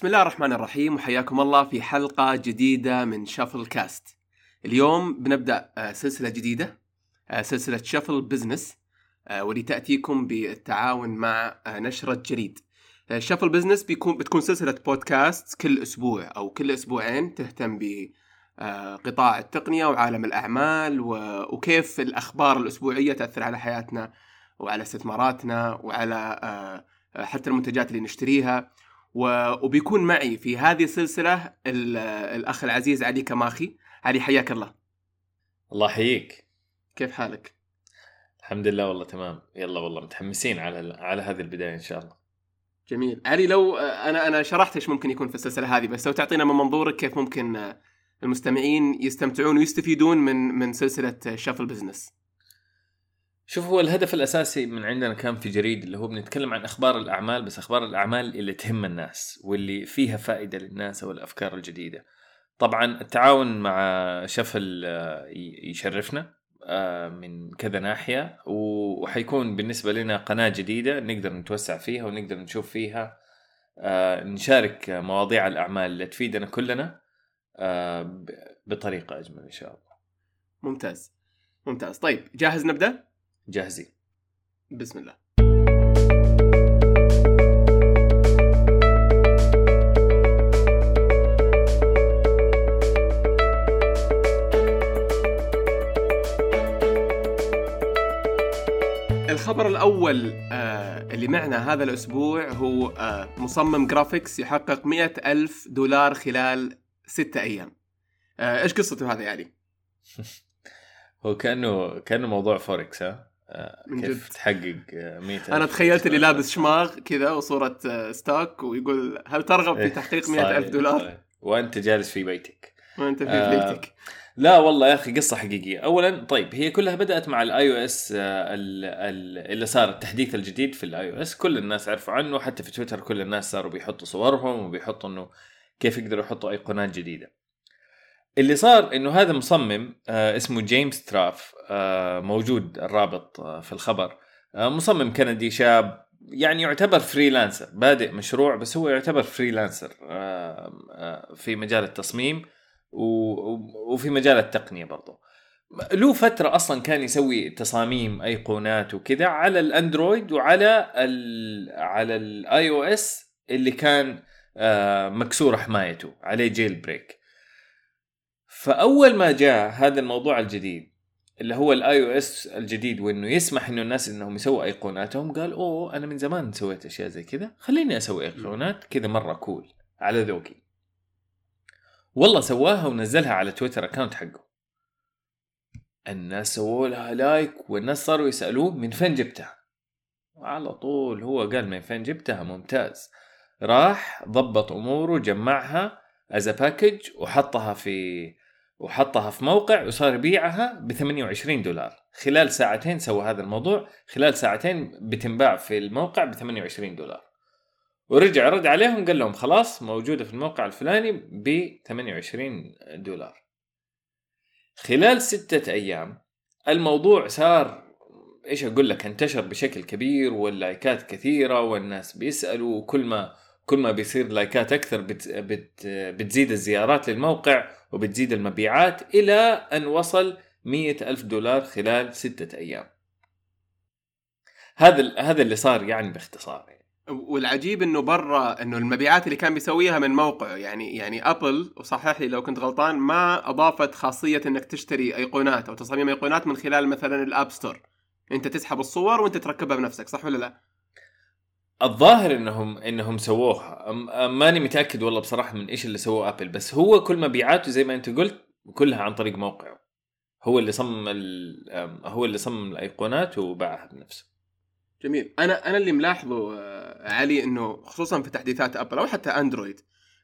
بسم الله الرحمن الرحيم وحياكم الله في حلقة جديدة من شفل كاست. اليوم بنبدأ آه، سلسلة جديدة آه، سلسلة شفل business واللي تأتيكم بالتعاون مع آه، نشرة جريد. شفل business بيكون بتكون سلسلة بودكاست كل أسبوع أو كل أسبوعين تهتم بقطاع التقنية وعالم الأعمال وكيف الأخبار الأسبوعية تأثر على حياتنا وعلى استثماراتنا وعلى حتى المنتجات اللي نشتريها وبيكون معي في هذه السلسلة ال- الأخ العزيز علي كماخي. علي حياك الله. الله يحييك. كيف حالك؟ الحمد لله والله تمام. يلا والله متحمسين على على هذه البداية إن شاء الله. جميل. علي لو أنا أنا شرحت إيش ممكن يكون في السلسلة هذه بس لو تعطينا من منظورك كيف ممكن المستمعين يستمتعون ويستفيدون من من سلسلة شافل بزنس شوف هو الهدف الأساسي من عندنا كان في جريد اللي هو بنتكلم عن أخبار الأعمال بس أخبار الأعمال اللي تهم الناس واللي فيها فائدة للناس أو الأفكار الجديدة. طبعا التعاون مع شفل آه، يشرفنا آه، من كذا ناحية وحيكون بالنسبة لنا قناة جديدة نقدر نتوسع فيها ونقدر نشوف فيها آه، نشارك مواضيع الأعمال اللي تفيدنا كلنا بطريقة أجمل إن شاء الله. ممتاز. ممتاز. طيب جاهز نبدأ؟ جاهزين. بسم الله. الخبر الأول آه اللي معنا هذا الأسبوع هو آه مصمم جرافيكس يحقق مئة ألف دولار خلال ستة أيام. آه إيش قصته هذا يعني؟ هو كانه كأنه موضوع فوركس ها؟ من كيف جد. تحقق آه، 100 أنا تخيلت اللي لابس شماغ كذا وصورة آه، stock ويقول هل ترغب في تحقيق مئة ألف دولار؟ وأنت جالس في بيتك. وأنت في آه، بيتك. لا والله يا أخي قصة حقيقية. اولا طيب هي كلها بدأت مع ال iOS اللي صار التحديث الجديد في ال iOS كل الناس عرفوا عنه حتى في تويتر كل الناس صاروا بيحطوا صورهم وبيحطوا إنه كيف يقدروا يحطوا أيقونات جديدة. اللي صار إنه هذا مصمم آه اسمه جيمس تراف آه موجود الرابط آه في الخبر. مصمم كندي شاب يعني يعتبر freelancer بادئ مشروع بس هو يعتبر freelancer في مجال التصميم وفي مجال التقنية برضو. له فترة أصلا كان يسوي تصاميم أيقونات وكذا على الأندرويد وعلى ال على ال iOS اللي كان مكسورة حمايته عليه jailbreak فأول ما جاء هذا الموضوع الجديد اللي هو ال iOS الجديد وإنه يسمح إنه الناس إنهم يسووا أيقوناتهم قال أوه أنا من زمان سويت أشياء زي كذا خليني أسوي أيقونات كذا مرة cool على ذوقي. والله سواها ونزلها على تويتر account حقه. الناس سووا لها like والناس صاروا يسألوه من فين جبتها؟ على طول هو قال من فين جبتها؟ ممتاز. راح ضبط أموره جمعها as package وحطها في وحطها في موقع وصار يبيعها ب 28 دولار. خلال ساعتين سوى هذا الموضوع خلال ساعتين بتنباع في الموقع ب 28 دولار. ورجع رد عليهم قال لهم خلاص موجودة في الموقع الفلاني ب 28 دولار. خلال ستة أيام الموضوع صار إيش أقول لك انتشر بشكل كبير واللايكات كثيرة والناس بيسألوا وكل ما كل ما بيصير لايكات أكثر بت بت بتزيد الزيارات للموقع. وبتزيد المبيعات إلى أن وصل مية ألف دولار خلال ستة أيام. هذا هذا اللي صار يعني باختصار. والعجيب إنه برا إنه المبيعات اللي كان بيسويها من موقعه يعني يعني Apple وصحح لي لو كنت غلطان ما أضافت خاصية إنك تشتري أيقونات أو تصاميم أيقونات من خلال مثلا ال App Store أنت تسحب الصور وأنت تركبها بنفسك صح ولا لا؟ الظاهر انهم إنهم سووها. ماني متأكد والله بصراحة من إيش اللي سووه آبل بس هو كل مبيعاته زي ما أنت قلت كلها عن طريق موقعه. هو اللي صمم هو اللي صمم الأيقونات وباعها بنفسه. جميل. أنا أنا اللي ملاحظه آه، علي إنه خصوصا في تحديثات ابل أو حتى اندرويد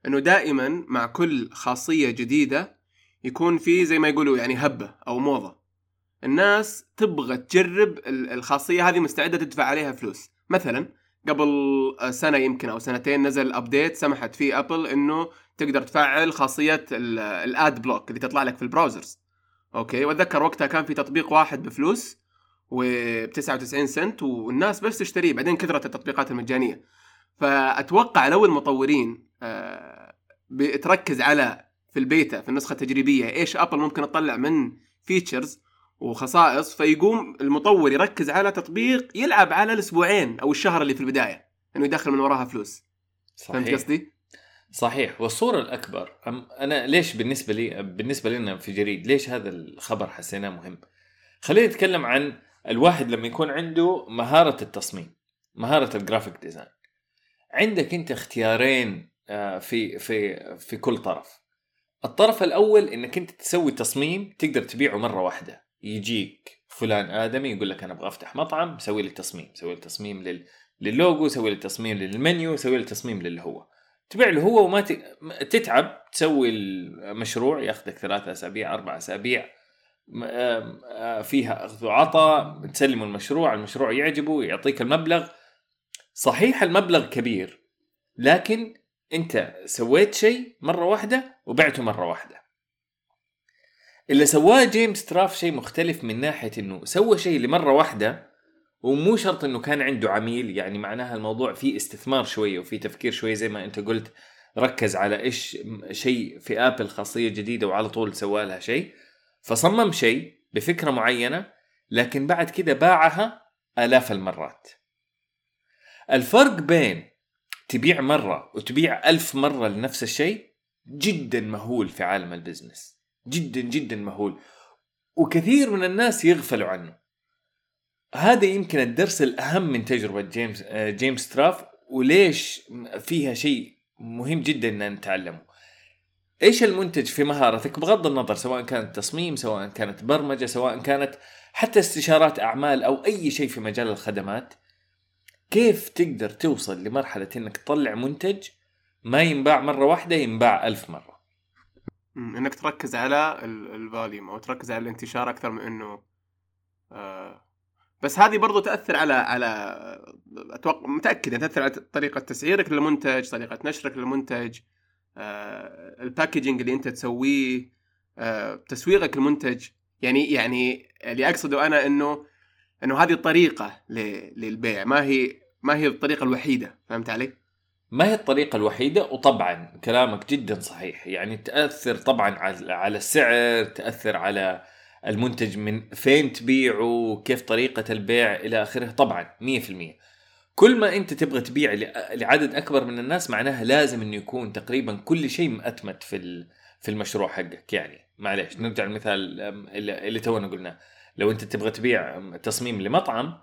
إنه دائما مع كل خاصية جديدة يكون في زي ما يقولوا يعني هبة أو موضة. الناس تبغى تجرب ال- الخاصية هذه مستعدة تدفع عليها فلوس. مثلا قبل سنة يمكن أو سنتين نزل update سمحت فيه ابل إنه تقدر تفعل خاصية ال ad block اللي تطلع لك في ال browsers. أوكي وأتذكر وقتها كان في تطبيق واحد بفلوس وب 99 سنت والناس بس تشتريه بعدين كثرت التطبيقات المجانية. فأتوقع لو المطورين آه بتركز على في البيتا في النسخة التجريبية إيش ابل ممكن تطلع من features وخصائص فيقوم المطور يركز على تطبيق يلعب على الأسبوعين أو الشهر اللي في البداية إنه يدخل من وراها فلوس. فهمت صحيح. قصدي؟ صحيح. والصورة الأكبر أم- أنا ليش بالنسبة لي بالنسبة لنا في Grid ليش هذا الخبر حسيناه مهم؟ خلينا نتكلم عن الواحد لما يكون عنده مهارة التصميم مهارة ال graphic design عندك أنت اختيارين آه، في في في كل طرف. الطرف الأول إنك أنت تسوي تصميم تقدر تبيعه مرة واحدة. يجيك فلان آدمي يقول لك أنا أبغى أفتح مطعم سوي لي تصميم سوي لي تصميم لل... للوجو سوي لي تصميم للمنيو سوي لي تصميم للي هو تبيع له هو وما ت... تتعب تسوي المشروع ياخذك ثلاثة أسابيع أربع أسابيع آه، فيها أخذ وعطاء تسلم المشروع المشروع يعجبه يعطيك المبلغ. صحيح المبلغ كبير لكن أنت سويت شيء مرة واحدة وبعته مرة واحدة. اللي سواه جيمس تراف شيء مختلف من ناحية إنه سوى شيء لمرة واحدة ومو شرط إنه كان عنده عميل يعني معناها الموضوع فيه استثمار شوية وفي تفكير شوية زي ما أنت قلت ركز على إيش شيء في آبل خاصية جديدة وعلى طول سوى لها شيء. فصمم شيء بفكرة معينة لكن بعد كده باعها آلاف المرات. الفرق بين تبيع مرة وتبيع ألف مرة لنفس الشيء جدا مهول في عالم ال business. جدا جدا مهول. وكثير من الناس يغفلوا عنه. هذا يمكن الدرس الأهم من تجربة جيمس آه، جيمس تراف وليش فيها شيء مهم جدا إن نتعلمه. إيش المنتج في مهارتك؟ بغض النظر سواء كانت تصميم سواء كانت برمجة سواء كانت حتى استشارات أعمال أو أي شيء في مجال الخدمات كيف تقدر توصل لمرحلة إنك تطلع منتج ما ينباع مرة واحدة ينباع ألف مم، إنك تركز على ال- ال volume أو تركز على الانتشار أكثر من إنه آه بس هذه برضو تأثر على على أتوقع متأكد تأثر على طريقة تسعيرك للمنتج طريقة نشرك للمنتج آه ال packaging اللي أنت تسويه آه تسويقك للمنتج يعني يعني اللي أقصده أنا إنه إنه هذه الطريقة للبيع ما هي ما هي الطريقة الوحيدة فهمت علي؟ ما هي الطريقة الوحيدة؟ وطبعا كلامك جدا صحيح. يعني تأثر طبعا على السعر تأثر على المنتج من فين تبيعه كيف طريقة البيع إلى آخره. طبعا 100% كل ما أنت تبغى تبيع لعدد أكبر من الناس معناها لازم أنه يكون تقريبا كل شيء مأتمت في في المشروع حقك. يعني معليش نرجع للمثال اللي تونا قلناه. لو أنت تبغى تبيع تصميم لمطعم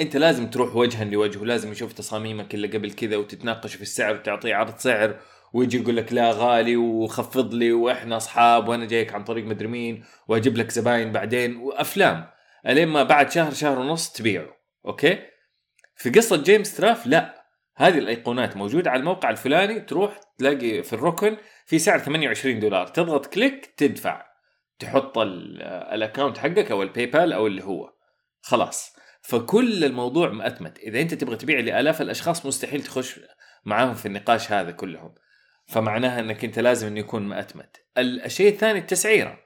أنت لازم تروح وجها لوجه ولازم يشوف تصاميمك اللي قبل كذا وتتناقش في السعر وتعطيه عرض سعر ويجي يقول لك لا غالي وخفض لي وإحنا أصحاب وأنا جايك عن طريق مدري مين وأجيب لك زباين بعدين وأفلام. إلين ما بعد شهر شهر ونص تبيعه أوكي؟ في قصة جيمس تراف لا. هذه الأيقونات موجودة على الموقع الفلاني تروح تلاقي في الركن في سعر 28 دولار. تضغط click تدفع. تحط ال- ال account حقك أو ال PayPal أو اللي هو. خلاص. فكل الموضوع مأتمت. إذا أنت تبغى تبيع لآلاف الأشخاص مستحيل تخش معاهم في النقاش هذا كلهم. فمعناها إنك أنت لازم إنه يكون مأتمت. ال- الشيء الثاني التسعيرة.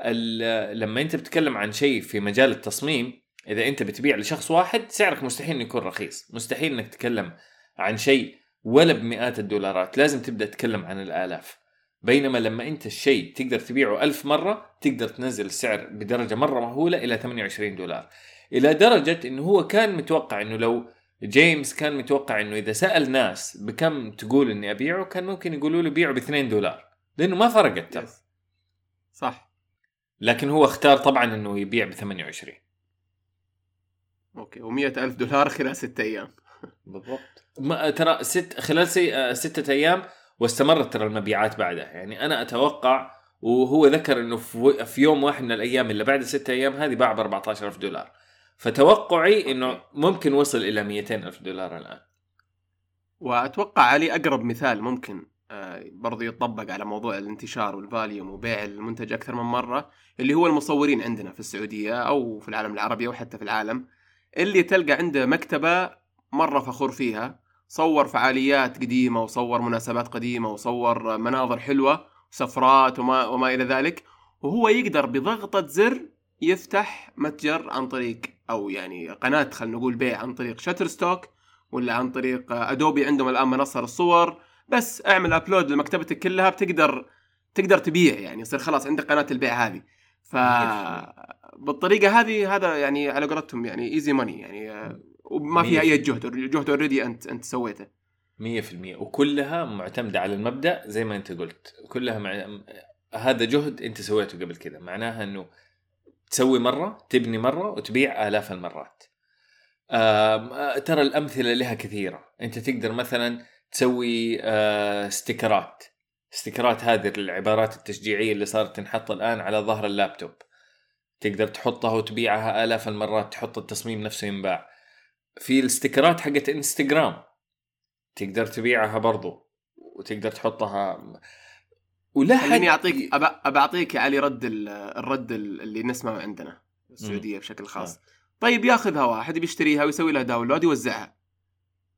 ال- لما أنت بتتكلم عن شيء في مجال التصميم إذا أنت بتبيع لشخص واحد سعرك مستحيل إنه يكون رخيص. مستحيل إنك تتكلم عن شيء ولا بمئات الدولارات. لازم تبدأ تتكلم عن الآلاف. بينما لما أنت الشيء تقدر تبيعه ألف مرة تقدر تنزل السعر بدرجة مرة مهولة إلى 28 دولار. إلى درجة إنه هو كان متوقع إنه لو جيمس كان متوقع إنه إذا سأل ناس بكم تقول إني أبيعه كان ممكن يقولوا له بيعه ب 2 دولار لأنه ما فرقت ترى. صح. لكن هو اختار طبعا إنه يبيع ب 28 أوكي و100 ألف دولار خلال ستة أيام. بالضبط. ما ترى ست خلال سي... آه، ستة أيام واستمرت ترى المبيعات بعدها. يعني أنا أتوقع وهو ذكر إنه في, في يوم واحد من الأيام اللي بعد ستة أيام هذه باع ب 14000 دولار. فتوقعي إنه ممكن وصل إلى 200 ألف دولار الآن. وأتوقع علي أقرب مثال ممكن آه، برضو يطبق على موضوع الانتشار وال volume وبيع المنتج أكثر من مرة اللي هو المصورين عندنا في السعودية أو في العالم العربي أو حتى في العالم اللي تلقى عنده مكتبة مرة فخور فيها صور فعاليات قديمة وصور مناسبات قديمة وصور مناظر حلوة وسفرات وما وما إلى ذلك وهو يقدر بضغطة زر يفتح متجر عن طريق أو يعني قناة خلينا نقول بيع عن طريق Shutterstock ولا عن طريق Adobe عندهم الآن منصة للصور. بس اعمل upload لمكتبتك كلها بتقدر تقدر تبيع يعني يصير خلاص عندك قناة البيع هذه. ف بالطريقة هذه هذا يعني على قولتهم يعني easy money يعني وما فيها أي جهد جهد already أنت أنت سويته. 100% وكلها معتمدة على المبدأ زي ما أنت قلت. كلها مع... هذا جهد أنت سويته قبل كذا. معناها إنه تسوي مرة تبني مرة وتبيع آلاف المرات. آه ترى الأمثلة لها كثيرة. أنت تقدر مثلا تسوي آه ستيكرات. ستيكرات هذه العبارات التشجيعية اللي صارت تنحط الآن على ظهر اللابتوب. تقدر تحطها وتبيعها آلاف المرات تحط التصميم نفسه ينباع. في الستيكرات حقت إنستغرام. تقدر تبيعها برضو. وتقدر تحطها ولا خليني اعطيك ابى اعطيك يا علي رد الرد اللي نسمعه عندنا السعودية بشكل خاص. آه. طيب ياخذها واحد بيشتريها ويسوي لها download يوزعها.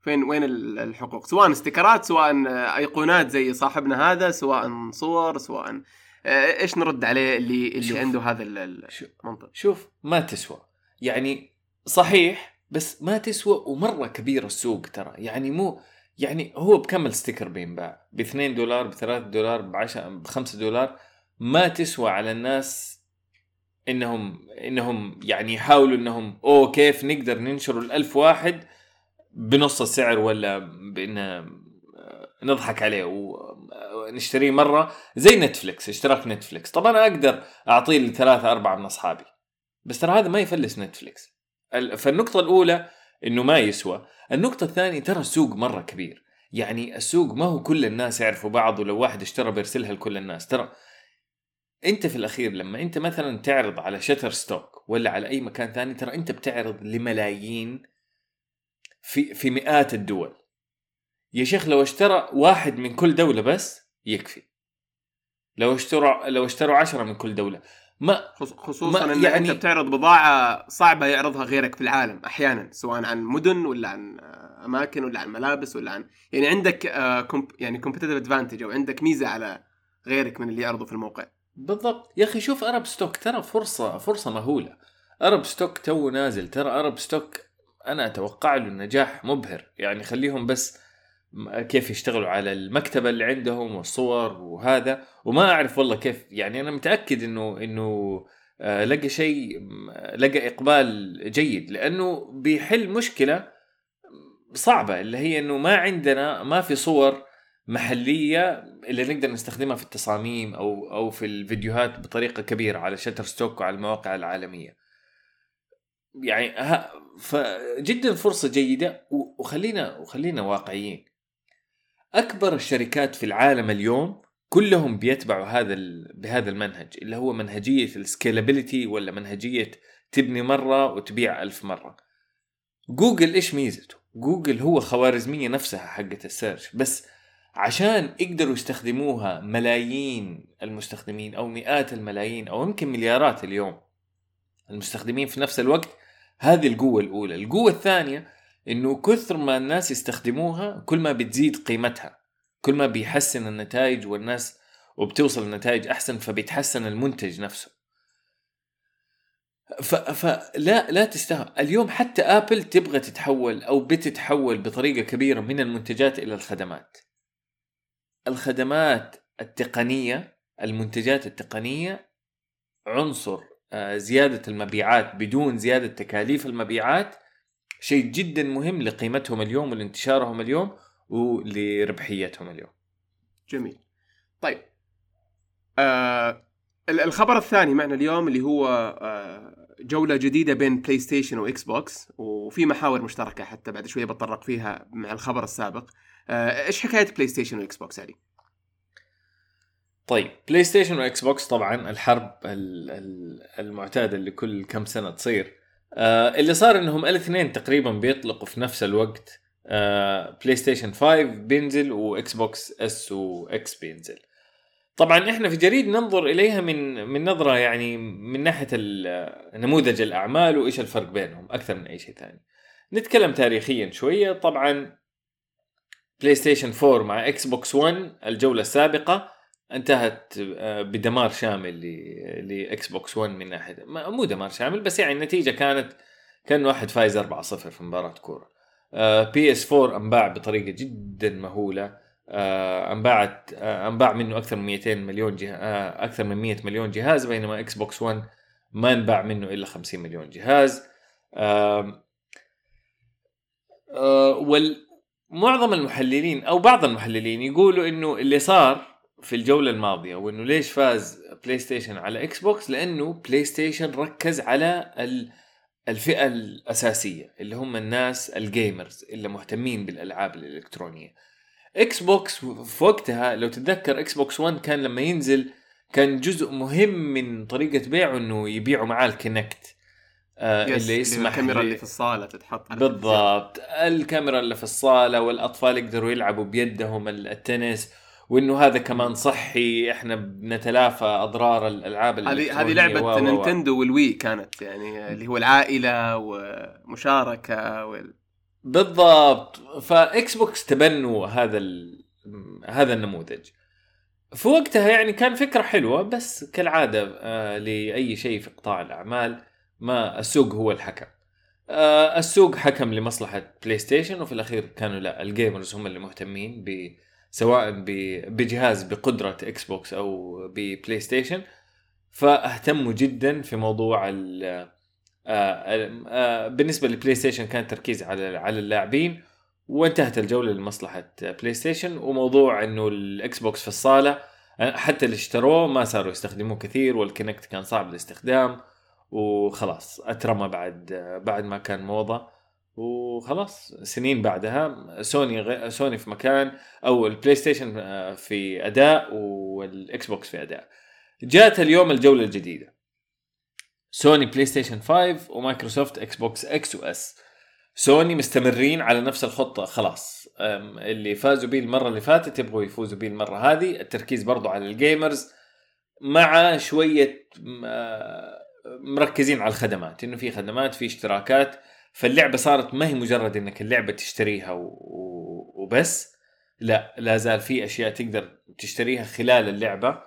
فين وين الحقوق؟ سواء استيكرات سواء أيقونات زي صاحبنا هذا سواء صور سواء آه، إيش نرد عليه اللي اللي شوف. عنده هذا المنطق؟ شوف ما تسوى. يعني صحيح بس ما تسوى ومرة كبير السوق ترى. يعني مو يعني هو بكم الستيكر بينباع ب 2 دولار ب 3 دولار ب 10 ب 5 دولار ما تسوى على الناس إنهم إنهم يعني يحاولوا إنهم أوه كيف نقدر ننشر الألف واحد بنص السعر ولا بإن نضحك عليه ونشتريه مرة زي نتفلكس اشتراك نتفلكس طبعا أنا أقدر أعطيه لثلاثة أربعة من أصحابي بس ترى هذا ما يفلس نتفلكس فالنقطة الأولى إنه ما يسوى. النقطة الثانية ترى السوق مرة كبير. يعني السوق ما هو كل الناس يعرفوا بعض ولو واحد اشترى بيرسلها لكل الناس. ترى أنت في الأخير لما أنت مثلا تعرض على Shutterstock ولا على أي مكان ثاني ترى أنت بتعرض لملايين في في مئات الدول. يا شيخ لو اشترى واحد من كل دولة بس يكفي. لو اشتروا لو اشتروا عشرة من كل دولة. ما خصوصا إن يعني أنت بتعرض بضاعة صعبة يعرضها غيرك في العالم أحيانا سواء عن مدن ولا عن أماكن ولا عن ملابس ولا عن يعني عندك آه، يعني competitive advantage أو عندك ميزة على غيرك من اللي يعرضوا في الموقع. بالضبط. يا أخي شوف Arab Stock ترى فرصة فرصة مهولة. Arab Stock تو نازل ترى Arab Stock أنا أتوقع له نجاح مبهر. يعني خليهم بس كيف يشتغلوا على المكتبة اللي عندهم والصور وهذا وما أعرف والله كيف يعني أنا متأكد إنه إنه آه، لقى شيء لقى إقبال جيد لأنه بيحل مشكلة صعبة اللي هي إنه ما عندنا ما في صور محلية اللي نقدر نستخدمها في التصاميم أو أو في الفيديوهات بطريقة كبيرة على Shutterstock وعلى المواقع العالمية. يعني فجدا فرصة جيدة وخلينا وخلينا واقعيين. أكبر الشركات في العالم اليوم كلهم بيتبعوا هذا بهذا المنهج اللي هو منهجية ال scalability ولا منهجية تبني مرة وتبيع ألف مرة. جوجل إيش ميزته؟ جوجل هو خوارزمية نفسها حقت ال search بس عشان يقدروا يستخدموها ملايين المستخدمين أو مئات الملايين أو يمكن مليارات اليوم المستخدمين في نفس الوقت هذه القوة الأولى القوة الثانية إنه كثر ما الناس يستخدموها كل ما بتزيد قيمتها. كل ما بيحسن النتائج والناس وبتوصل النتائج أحسن فبيتحسن المنتج نفسه. فلا لا تستاهل اليوم حتى آبل تبغى تتحول أو بتتحول بطريقة كبيرة من المنتجات إلى الخدمات. الخدمات التقنية المنتجات التقنية عنصر آه، زيادة المبيعات بدون زيادة تكاليف المبيعات شيء جدا مهم لقيمتهم اليوم ولانتشارهم اليوم ولربحيتهم اليوم. جميل. طيب آه الخبر الثاني معنا اليوم اللي هو آه جولة جديدة بين بلاي ستيشن واكس بوكس وفي محاور مشتركة حتى بعد شوية بتطرق فيها مع الخبر السابق. آه، إيش حكاية بلاي ستيشن واكس بوكس هذه؟ طيب بلاي ستيشن واكس بوكس طبعا الحرب المعتادة اللي كل كم سنة تصير آه اللي صار إنهم الاثنين تقريبا بيطلقوا في نفس الوقت آه بلاي ستيشن 5 بينزل واكس بوكس S و X بينزل. طبعا إحنا في جريد ننظر إليها من من نظرة يعني من ناحية نموذج الأعمال وإيش الفرق بينهم أكثر من أي شيء ثاني. نتكلم تاريخيا شوية طبعا بلاي ستيشن 4 مع إكس بوكس 1 الجولة السابقة انتهت آه، بدمار شامل لاكس بوكس 1 من ناحية مو دمار شامل بس يعني النتيجة كانت كان واحد فايز 4-0 في مباراة كورة. PS 4 أنباع بطريقة جدا مهولة. آه، أنباعت آه، أنباع منه أكثر من 200 مليون جهاز أكثر من 100 مليون جهاز بينما إكس بوكس 1 ما أنباع منه إلا 50 مليون جهاز. ومعظم المحللين أو بعض المحللين يقولوا إنه اللي صار في الجولة الماضية وإنه ليش فاز بلاي ستيشن على إكس بوكس لأنه بلاي ستيشن ركز على الفئة الأساسية اللي هم الناس ال gamers اللي مهتمين بالألعاب الإلكترونية. إكس بوكس في وقتها لو تتذكر إكس بوكس 1 كان لما ينزل كان جزء مهم من طريقة بيعه إنه يبيعوا معاه ال Kinect آه اللي يسمح الكاميرا اللي في الصالة تتحط على بالضبط. الكاميرا اللي في الصالة والأطفال يقدروا يلعبوا بيدهم التنس. وإنه هذا كمان صحي إحنا بنتلافى أضرار الألعاب هذه هذه لعبة نينتندو وال Wii كانت يعني اللي هو العائلة ومشاركة وال... بالضبط. فإكس بوكس تبنوا هذا ال... هذا النموذج. في وقتها يعني كان فكرة حلوة بس كالعادة آه لأي شيء في قطاع الأعمال ما السوق هو الحكم. آه السوق حكم لمصلحة بلاي ستيشن وفي الأخير كانوا لا ال gamers هم اللي مهتمين ب سواء بجهاز بقدرة إكس بوكس أو ببلاي ستيشن فاهتموا جدا في موضوع ال آه، آه، بالنسبة للبلاي ستيشن كان تركيز على على اللاعبين وانتهت الجولة لمصلحة بلاي ستيشن وموضوع إنه الاكس بوكس في الصالة آه، حتى اللي اشتروه ما صاروا يستخدموه كثير وال Kinect كان صعب الاستخدام وخلاص أترمى بعد بعد ما كان موضة. وخلاص سنين بعدها سوني غ... سوني في مكان أو البلاي ستيشن في وادي والاكس بوكس في وادي. جاءت اليوم الجولة الجديدة. سوني بلاي ستيشن 5 ومايكروسوفت إكس بوكس X و S سوني مستمرين على نفس الخطة خلاص. اللي فازوا به المرة اللي فاتت يبغوا يفوزوا به المرة هذه. التركيز برضو على ال gamers مع شوية مركزين على الخدمات. إنه في خدمات في اشتراكات فاللعبة صارت ما هي مجرد إنك اللعبة تشتريها وبس. لا لا زال في أشياء تقدر تشتريها خلال اللعبة.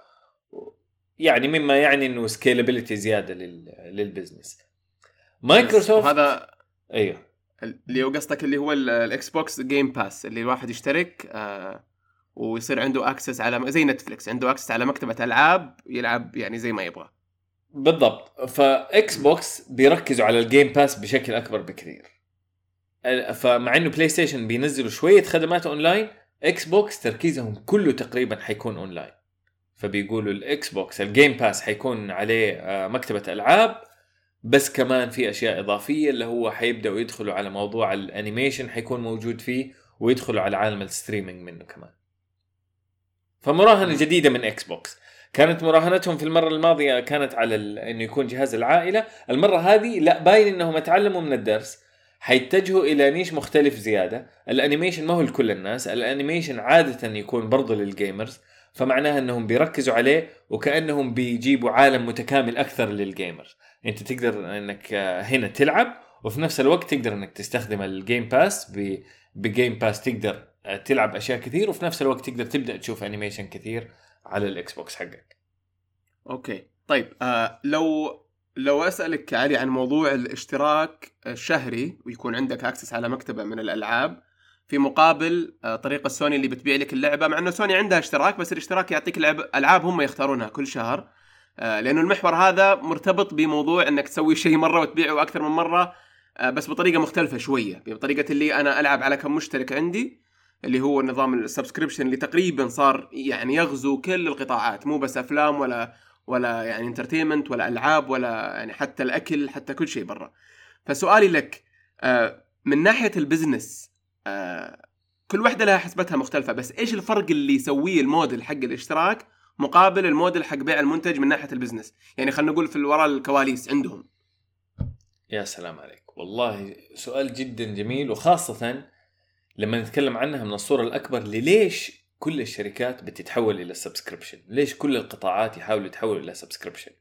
يعني مما يعني إنه scalability زيادة لل business مايكروسوفت هذا أيوه. اللي هو قصدك اللي هو ال Xbox Game Pass اللي الواحد يشترك آه ويصير عنده access على زي Netflix عنده access على مكتبة ألعاب يلعب يعني زي ما يبغى. بالضبط. ف Xbox بيركزوا على ال Game Pass بشكل أكبر بكثير. فمع إنه PlayStation بينزلوا شوية خدمات online Xbox تركيزهم كله تقريبا حيكون أونلاين. فبيقولوا ال Xbox ال Game Pass حيكون عليه آه، مكتبة ألعاب بس كمان في أشياء إضافية اللي هو حيبدأوا يدخلوا على موضوع ال animation حيكون موجود فيه ويدخلوا على عالم ال streaming منه كمان. فمراهنة جديدة من Xbox. كانت مراهنتهم في المرة الماضية كانت على إنه يكون جهاز العائلة. المرة هذه لا باين إنهم اتعلموا من الدرس. حيتجهوا إلى niche مختلف زيادة. ال animation ما هو لكل الناس. ال animation عادة يكون برضه لل gamers فمعناها إنهم بيركزوا عليه وكأنهم بيجيبوا عالم متكامل أكثر لل gamers أنت تقدر إنك هنا تلعب وفي نفس الوقت تقدر إنك تستخدم ال Game Pass ب Game Pass تقدر تلعب أشياء كثير وفي نفس الوقت تقدر تبدأ تشوف animation كثير. على ال Xbox حقك. okay. طيب آه لو لو أسألك علي عن موضوع الاشتراك الشهري ويكون عندك access على مكتبة من الألعاب في مقابل آه طريقة سوني اللي بتبيع لك اللعبة مع إنه سوني عندها اشتراك بس الاشتراك يعطيك لعب ألعاب هم يختارونها كل شهر آه لأنه المحور هذا مرتبط بموضوع إنك تسوي شيء مرة وتبيعه أكثر من مرة آه بس بطريقة مختلفة شوية بطريقة اللي أنا ألعب على كم مشترك عندي اللي هو نظام ال subscription اللي تقريبا صار يعني يغزو كل القطاعات مو بس أفلام ولا ولا يعني entertainment ولا ألعاب ولا يعني حتى الأكل حتى كل شيء برا. فسؤالي لك آه، من ناحية ال business آه، كل واحدة لها حسبتها مختلفة بس إيش الفرق اللي يسويه الموديل حق الاشتراك مقابل الموديل حق بيع المنتج من ناحية ال business؟ يعني خلينا نقول في وراء الكواليس عندهم. يا سلام عليك. والله سؤال جدا جميل وخاصة لما نتكلم عنها من الصورة الأكبر لليش كل الشركات بتتحول إلى subscription ليش كل القطاعات يحاولوا يتحولوا إلى subscription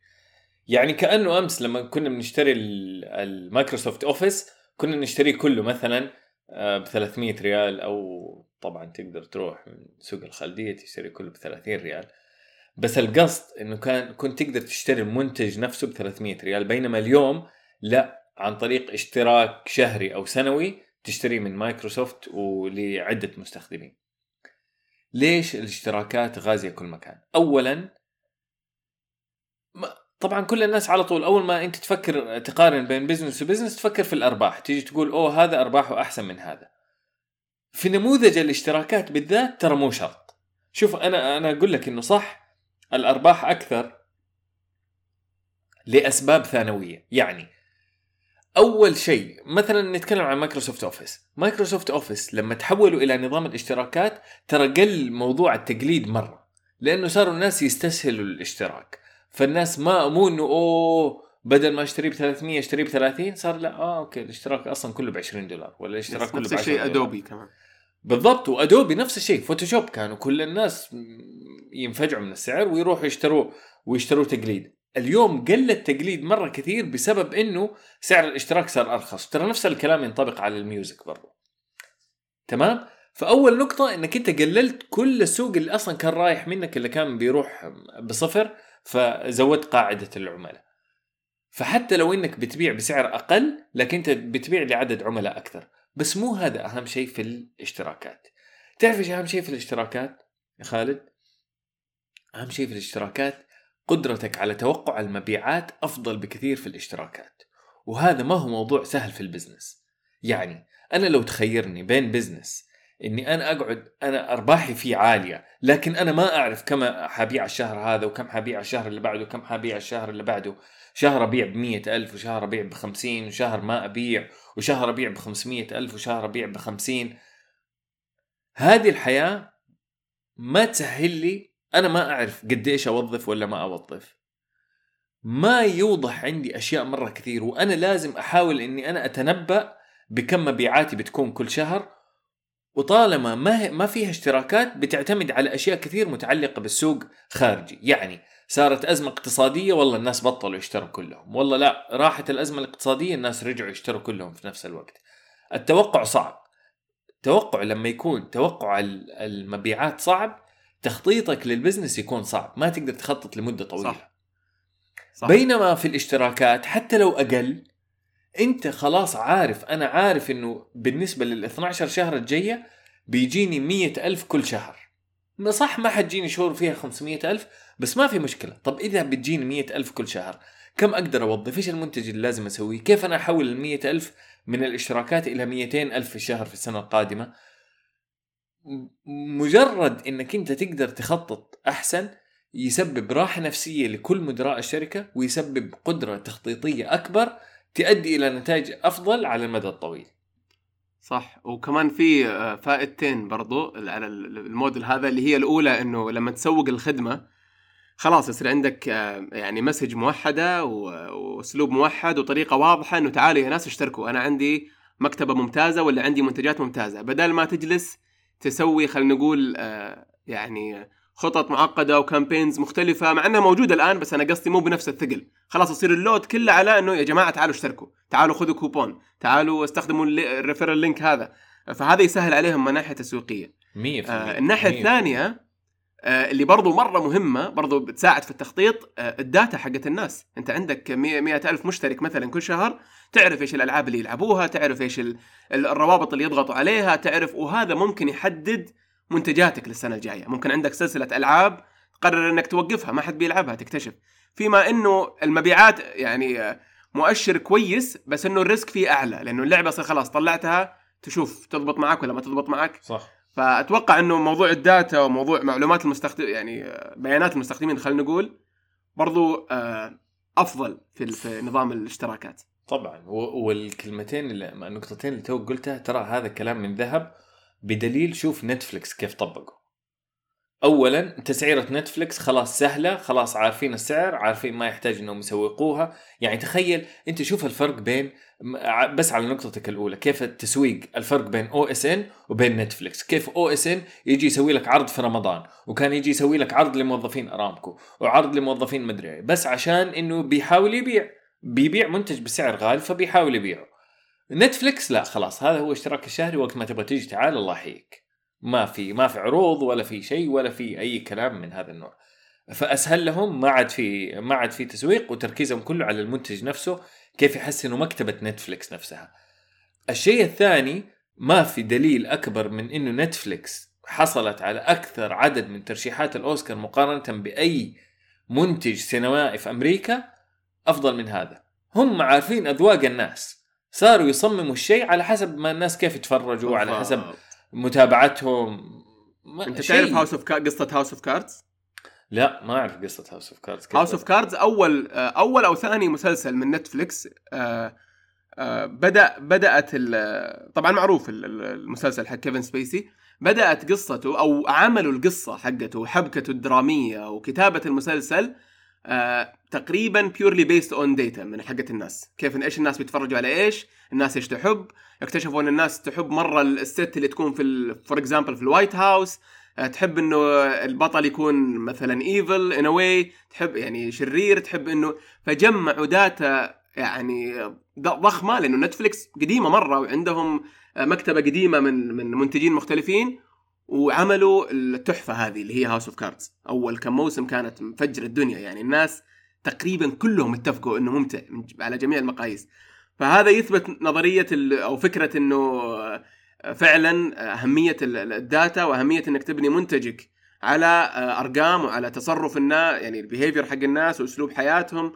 يعني كأنه أمس لما كنا بنشتري ال Microsoft Office كنا نشتريه كله مثلا ب 300 ريال أو طبعا تقدر تروح من سوق الخالديه تشتري كله ب 30 ريال. بس القصد إنه كان كنت تقدر تشتري المنتج نفسه ب 300 ريال بينما اليوم لا عن طريق اشتراك شهري أو سنوي تشتريه من مايكروسوفت ولعدة مستخدمين. ليش الاشتراكات غازية كل مكان؟ اولا طبعا كل الناس على طول أول ما أنت تفكر تقارن بين business و business تفكر في الأرباح. تيجي تقول أوه هذا أرباحه أحسن من هذا. في نموذج الاشتراكات بالذات ترى مو شرط. شوف أنا أنا أقول لك إنه صح الأرباح أكثر لأسباب ثانوية. يعني أول شيء مثلا نتكلم عن Microsoft Office Microsoft Office لما تحولوا إلى نظام الاشتراكات ترى قل موضوع التقليد مرة لأنه صاروا الناس يستسهلوا الاشتراك. فالناس ما مو إنه أوه بدل ما أشتري ب 300 أشتري ب 30 صار لا آه okay الاشتراك أصلا كله ب 20 دولار ولا الاشتراك كله ب 10 نفس الشيء Adobe كمان. بالضبط و Adobe نفس الشيء Photoshop كانوا كل الناس ينفجعوا من السعر ويروحوا يشتروه ويشتروه تقليد. اليوم قل التقليد مرة كثير بسبب إنه سعر الاشتراك صار أرخص. ترى نفس الكلام ينطبق على ال music برضه تمام؟ فأول نقطة إنك أنت قللت كل السوق اللي أصلا كان رايح منك اللي كان بيروح بصفر فزودت قاعدة العملاء. فحتى لو إنك بتبيع بسعر أقل لكن أنت بتبيع لعدد عملاء أكثر. بس مو هذا أهم شيء في الاشتراكات. تعرف إيش أهم شيء في الاشتراكات يا خالد؟ أهم شيء في الاشتراكات قدرتك على توقع المبيعات أفضل بكثير في الاشتراكات. وهذا ما هو موضوع سهل في ال business. يعني أنا لو تخيرني بين business إني أنا أقعد أنا أرباحي فيه عالية لكن أنا ما أعرف كم حبيع الشهر هذا وكم حبيع الشهر اللي بعده وكم حبيع الشهر اللي بعده. شهر أبيع ب ألف وشهر أبيع ب 50 وشهر ما أبيع وشهر أبيع ب 500 ألف وشهر أبيع ب 50 هذه الحياة ما تسهل لي أنا ما أعرف قد إيش أوظف ولا ما أوظف. ما يوضح عندي أشياء مرة كثير وأنا لازم أحاول إني أنا أتنبأ بكم مبيعاتي بتكون كل شهر. وطالما ما ما فيها اشتراكات بتعتمد على أشياء كثير متعلقة بالسوق خارجي. يعني صارت أزمة اقتصادية والله الناس بطلوا يشتروا كلهم. والله لا راحت الأزمة الاقتصادية الناس رجعوا يشتروا كلهم في نفس الوقت. التوقع صعب. التوقع لما يكون توقع المبيعات صعب تخطيطك للبزنس يكون صعب. ما تقدر تخطط لمدة طويلة. صح. صح. بينما في الاشتراكات حتى لو أقل أنت خلاص عارف أنا عارف إنه بالنسبة لل 12 شهر الجاية بيجيني مية ألف كل شهر. صح ما حتجيني شهور فيها 500 ألف بس ما في مشكلة. طب إذا بتجيني مية ألف كل شهر كم أقدر أوظف؟ إيش المنتج اللي لازم أسويه؟ كيف أنا أحول المية ألف من الاشتراكات إلى 200 ألف في الشهر في السنة القادمة؟ مجرد إنك أنت تقدر تخطط أحسن يسبب راحة نفسية لكل مدراء الشركة ويسبب قدرة تخطيطية أكبر تؤدي إلى نتائج أفضل على المدى الطويل. صح وكمان في آه، فائدتين برضو على الموديل هذا اللي هي الأولى إنه لما تسوق الخدمة خلاص يصير عندك آه، يعني message موحدة وأسلوب موحد وطريقة واضحة إنه تعالوا يا ناس اشتركوا أنا عندي مكتبة ممتازة ولا عندي منتجات ممتازة بدل ما تجلس تسوي خلينا نقول آه، يعني خطط معقدة و campaigns مختلفة مع إنها موجودة الآن بس أنا قصدي مو بنفس الثقل. خلاص يصير ال load كله على إنه يا جماعة تعالوا اشتركوا. تعالوا خذوا كوبون تعالوا استخدموا ال referral link هذا. فهذا يسهل عليهم من ناحيه تسويقيه 100% آه الناحية الثانية اللي برضو مرة مهمة برضو بتساعد في التخطيط آه الداتا حقت الناس. انت عندك مئة ألف مشترك مثلا كل شهر تعرف إيش الألعاب اللي يلعبوها تعرف إيش الروابط اللي يضغطوا عليها تعرف وهذا ممكن يحدد منتجاتك للسنة الجاية. ممكن عندك سلسلة ألعاب تقرر إنك توقفها ما حد بيلعبها تكتشف. فيما إنه المبيعات يعني مؤشر كويس بس إنه ال risk فيه أعلى لأنه اللعبة خلاص طلعتها تشوف تضبط معك ولا ما تضبط معك صح. فأتوقع إنه موضوع ال data وموضوع معلومات المستخدم يعني بيانات المستخدمين خلينا نقول برضو آه، أفضل في نظام الاشتراكات. طبعا. والكلمتين النقطتين اللي تو قلتها ترى هذا كلام من ذهب بدليل شوف نتفلكس كيف طبقوا. اولا تسعيرة نتفلكس خلاص سهلة خلاص عارفين السعر عارفين ما يحتاج إنهم يسوقوها. يعني تخيل أنت شوف الفرق بين بس على نقطتك الأولى كيف التسويق الفرق بين أو إس إن وبين نتفلكس كيف أو إس إن يجي يسوي لك عرض في رمضان وكان يجي يسوي لك عرض لموظفين أرامكو وعرض لموظفين مدري بس عشان إنه بيحاول يبيع. بيبيع منتج بسعر غالي فبيحاول يبيعه. نتفلكس لا خلاص هذا هو اشتراك الشهري وقت ما تبغى تيجي تعال الله يحييك. ما في ما في عروض ولا في شيء ولا في أي كلام من هذا النوع. فأسهل لهم ما عاد في ما عاد في تسويق وتركيزهم كله على المنتج نفسه كيف يحسنوا مكتبة نتفلكس نفسها. الشيء الثاني ما في دليل أكبر من إنه نتفلكس حصلت على أكثر عدد من ترشيحات الأوسكار مقارنة بأي منتج سينمائي في أمريكا أفضل من هذا. هم عارفين أذواق الناس. صاروا يصمموا الشيء على حسب ما الناس كيف يتفرجوا على حسب متابعتهم ما أنت تعرف House of قصة House of Cards؟ لا ما أعرف قصة House of Cards House of Cards أول أول أو ثاني مسلسل من نتفليكس آه، آه، بدأ بدأت طبعا معروف المسلسل حق كيفن سبيسي بدأت قصته أو عملوا القصة حقته وحبكته الدرامية وكتابة المسلسل آه تقريبا purely based on data من حقة الناس. كيف إيش الناس بيتفرجوا على إيش؟ الناس إيش تحب؟ اكتشفوا إن الناس تحب مرة الست اللي تكون في for example في ال White House آه تحب إنه البطل يكون مثلا evil in a way تحب يعني شرير. تحب إنه فجمعوا data يعني ضخمة لإنه نتفلكس قديمة مرة وعندهم مكتبة قديمة من من منتجين مختلفين. وعملوا التحفة هذه اللي هي House of Cards أول كم موسم كانت مفجر الدنيا يعني الناس تقريبا كلهم اتفقوا إنه ممتع على جميع المقاييس. فهذا يثبت نظرية أو فكرة إنه فعلا أهمية ال data وأهمية إنك تبني منتجك على أرقام وعلى تصرف الناس يعني ال behavior حق الناس وأسلوب حياتهم.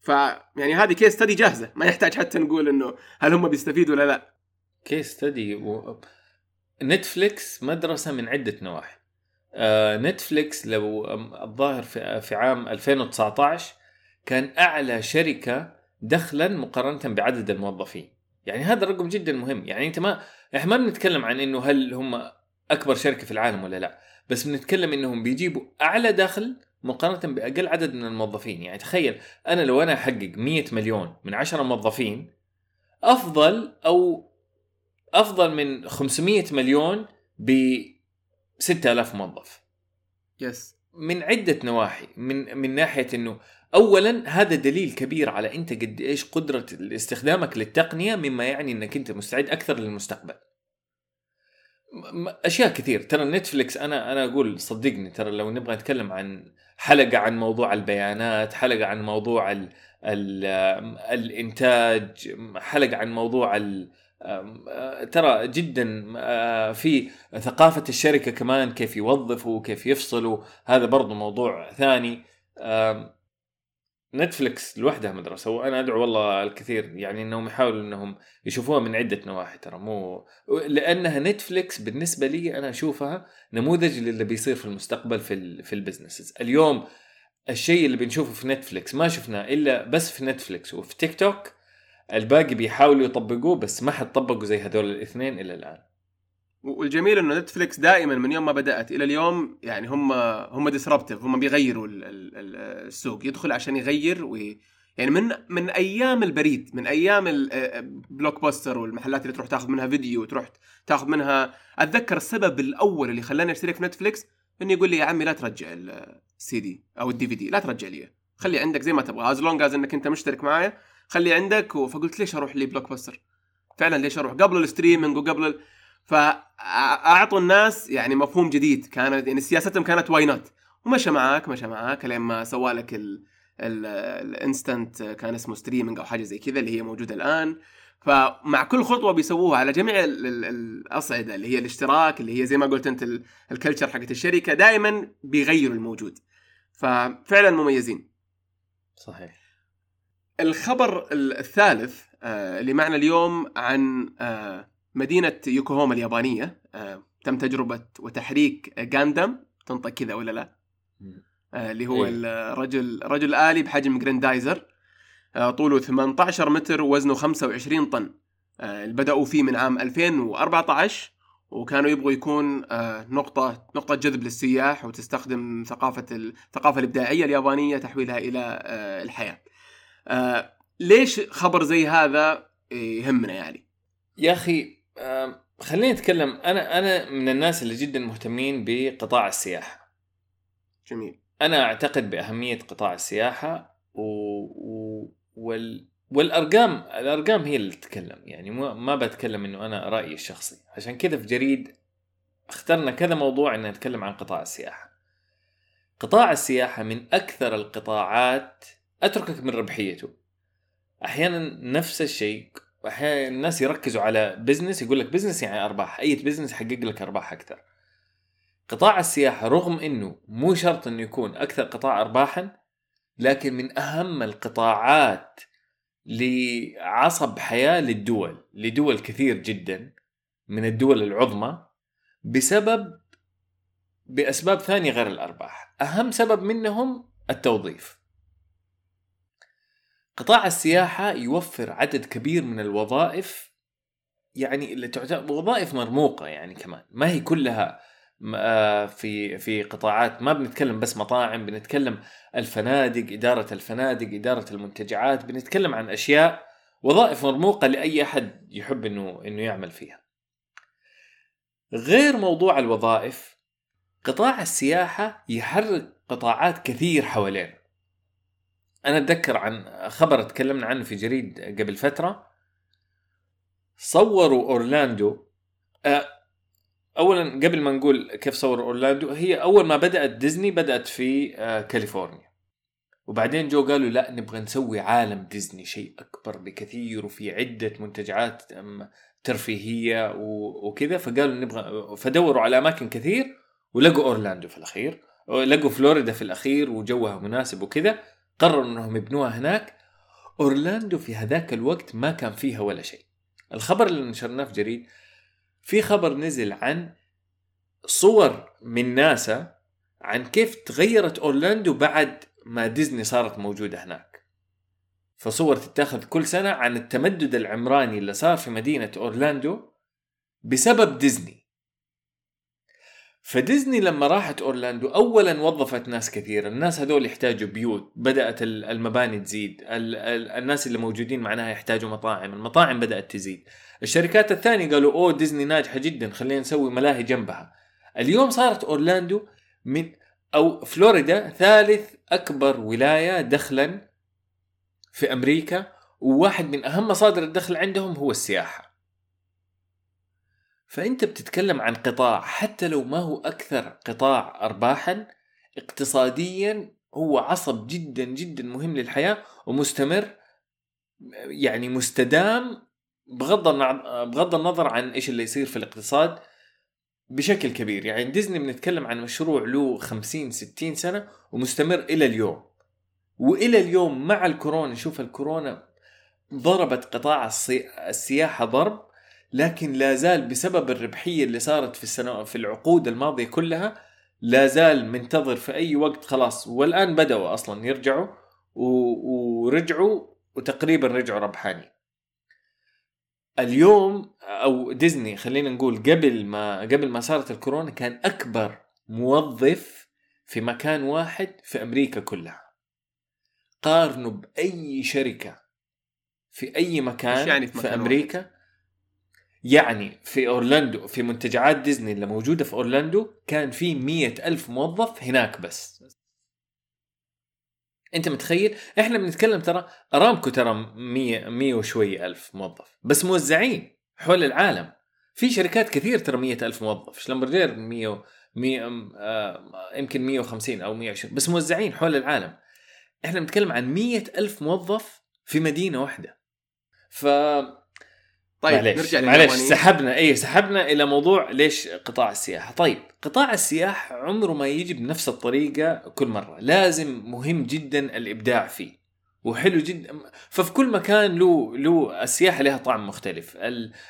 ف يعني هذه case study جاهزة. ما يحتاج حتى نقول إنه هل هم بيستفيدوا ولا لا. case study. نتفليكس مدرسة من عدة نواحي. آه نتفليكس لو الظاهر في, في عام 2019 كان أعلى شركة دخلا مقارنة بعدد الموظفين. يعني هذا الرقم جدا مهم. يعني أنت ما إحنا ما بنتكلم عن إنه هل هم أكبر شركة في العالم ولا لا. بس بنتكلم إنهم بيجيبوا أعلى دخل مقارنة بأقل عدد من الموظفين. يعني تخيل أنا لو أنا أحقق 100 مليون من 10 موظفين أفضل أو أفضل من 500 مليون ب 6000 موظف. يس. من عدة نواحي. من من ناحية إنه اولا هذا دليل كبير على أنت قد إيش قدرة استخدامك للتقنية مما يعني إنك أنت مستعد أكثر للمستقبل. أشياء كثير. ترى نتفلكس أنا أنا أقول صدقني ترى لو نبغى نتكلم عن حلقة عن موضوع البيانات حلقة عن موضوع ال ال الإنتاج حلقة عن موضوع ال ترى جدا في ثقافة الشركة كمان كيف يوظفوا كيف يفصلوا. هذا برضو موضوع ثاني. نتفلكس لوحدها مدرسة وأنا أدعو والله الكثير يعني أنهم يحاولوا أنهم يشوفوها من عدة نواحي ترى. مو لأنها نتفلكس بالنسبة لي أنا أشوفها نموذج للي بيصير في المستقبل في في ال businesses. اليوم الشيء اللي بنشوفه في نتفلكس ما شفناه إلا بس في نتفلكس وفي تيك توك الباقي بيحاولوا يطبقوه بس ما حد طبقوا زي هذول الاثنين إلى الآن. والجميل إنه نتفلكس دائما من يوم ما بدأت إلى اليوم يعني هم هم disruptive هم بيغيروا السوق يدخل عشان يغير way يعني من من أيام البريد من أيام ال Blockbuster والمحلات اللي تروح تاخذ منها فيديو وتروح تاخذ منها. أتذكر السبب الأول اللي خلاني أشترك في نتفلكس إنه يقول لي يا عمي لا ترجع السي دي أو ال DVD لا ترجع لي خلي عندك زي ما تبغى as long as إنك أنت مشترك معايا. خلي عندك. فقلت ليش أروح لي Blockbuster فعلا ليش أروح؟ قبل ال streaming وقبل ال... فاعطوا الناس يعني مفهوم جديد. كانت يعني سياستهم كانت why not ومشى معاك مشى معاك لين ما سوى لك ال instant كان اسمه streaming أو حاجة زي كذا اللي هي موجودة الآن. فمع كل خطوة بيسووها على جميع الأصعدة اللي هي الاشتراك اللي هي زي ما قلت أنت ال culture حقت الشركة دائما بيغيروا الموجود. ففعلا مميزين. صحيح. الخبر الثالث آه، اللي معنا اليوم عن آه، مدينة يوكوهوما اليابانية آه، تم تجربة وتحريك جاندم تنطق كذا ولا لا؟ اللي هو إيه؟ الرجل رجل آلي بحجم جريندايزر طوله 18 متر ووزنه 25 طن بدأوا فيه من عام 2014 وكانوا يبغوا يكون نقطة نقطة جذب للسياح وتستخدم ثقافة الثقافة الإبداعية اليابانية تحويلها إلى الحياة. آه ليش خبر زي هذا يهمنا يعني؟ يا أخي آه خليني أتكلم أنا أنا من الناس اللي جدا مهتمين بقطاع السياحة. جميل. أنا أعتقد بأهمية قطاع السياحة و... و... وال... والأرقام الأرقام هي اللي تتكلم يعني ما بتكلم إنه أنا رأيي الشخصي عشان كذا في جريد اخترنا كذا موضوع ان نتكلم عن قطاع السياحة قطاع السياحة من أكثر القطاعات أتركك من ربحيته. أحيانا نفس الشيء أحيانا الناس يركزوا على business يقول لك business يعني أرباح. أي business يحقق لك أرباح أكثر. قطاع السياحه رغم إنه مو شرط إنه يكون أكثر قطاع ارباحا لكن من أهم القطاعات لعصب حياة للدول لدول كثير جدا من الدول العظمى بسبب بأسباب ثانية غير الأرباح. أهم سبب منهم التوظيف. قطاع السياحة يوفر عدد كبير من الوظائف يعني اللي تعتبر وظائف مرموقة يعني كمان. ما هي كلها آه، في في قطاعات. ما بنتكلم بس مطاعم بنتكلم الفنادق إدارة الفنادق إدارة المنتجعات بنتكلم عن أشياء وظائف مرموقة لأي أحد يحب إنه إنه يعمل فيها. غير موضوع الوظائف قطاع السياحة يحرك قطاعات كثير حوالين أنا أتذكر عن خبر تكلمنا عنه في جريد قبل فترة. صوروا أورلاندو. آه، اولا قبل ما نقول كيف صوروا أورلاندو هي أول ما بدأت ديزني بدأت في آه، كاليفورنيا. وبعدين جو قالوا لا نبغى نسوي عالم ديزني شيء أكبر بكثير وفي عدة منتجعات ترفيهية وكذا. فقالوا نبغى فدوروا على أماكن كثير ولقوا أورلاندو في الأخير لقوا فلوريدا في الأخير وجوها مناسب وكذا. قرروا إنهم يبنوها هناك. أورلاندو في هذاك الوقت ما كان فيها ولا شيء. الخبر اللي نشرناه في جريد في خبر نزل عن صور من ناسا عن كيف تغيرت أورلاندو بعد ما ديزني صارت موجودة هناك. فصور تتاخذ كل سنة عن التمدد العمراني اللي صار في مدينة أورلاندو بسبب ديزني. فديزني لما راحت أورلاندو اولا وظفت ناس كثير. الناس هذول يحتاجوا بيوت بدأت المباني تزيد. الناس اللي موجودين معناها يحتاجوا مطاعم. المطاعم بدأت تزيد. الشركات الثانية قالوا أوه ديزني ناجحة جدا خلينا نسوي ملاهي جنبها. اليوم صارت أورلاندو من أو فلوريدا ثالث أكبر ولاية دخلا في أمريكا وواحد من أهم مصادر الدخل عندهم هو السياحة. فأنت بتتكلم عن قطاع حتى لو ما هو أكثر قطاع ارباحا اقتصاديا هو عصب جدا جدا مهم للحياة ومستمر يعني مستدام بغض بغض النظر عن إيش اللي يصير في الاقتصاد بشكل كبير. يعني ديزني بنتكلم عن مشروع له 50 60 سنة ومستمر إلى اليوم. وإلى اليوم مع الكورونا شوف الكورونا ضربت قطاع السياحة ضرب لكن لا زال بسبب الربحية اللي صارت في السنة في العقود الماضية كلها لا زال منتظر في أي وقت خلاص. والآن بدأوا أصلا يرجعوا ورجعوا وتقريبا رجعوا ربحاني اليوم أو ديزني خلينا نقول قبل ما قبل ما صارت الكورونا كان أكبر موظف في مكان واحد في أمريكا كلها. قارنوا بأي شركة في أي مكان يعني في, في أمريكا؟ واحد. يعني في أورلاندو في منتجعات ديزني اللي موجودة في أورلاندو كان في مية ألف موظف هناك بس. أنت متخيل؟ إحنا بنتكلم ترى أرامكو ترى 100 100 وشوي ألف موظف بس موزعين حول العالم. في شركات كثير ترى 100 ألف موظف شلمبرجير 100 100 آه يمكن 150 أو 120 بس موزعين حول العالم. إحنا بنتكلم عن 100 ألف موظف في مدينة واحدة. ف طيب معليش نرجع معليش سحبنا اي سحبنا إلى موضوع ليش قطاع السياحه طيب قطاع السياحه عمره ما يجي بنفس الطريقة كل مرة. لازم مهم جدا الإبداع فيه وحلو جدا. ففي كل مكان له له السياحه لها طعم مختلف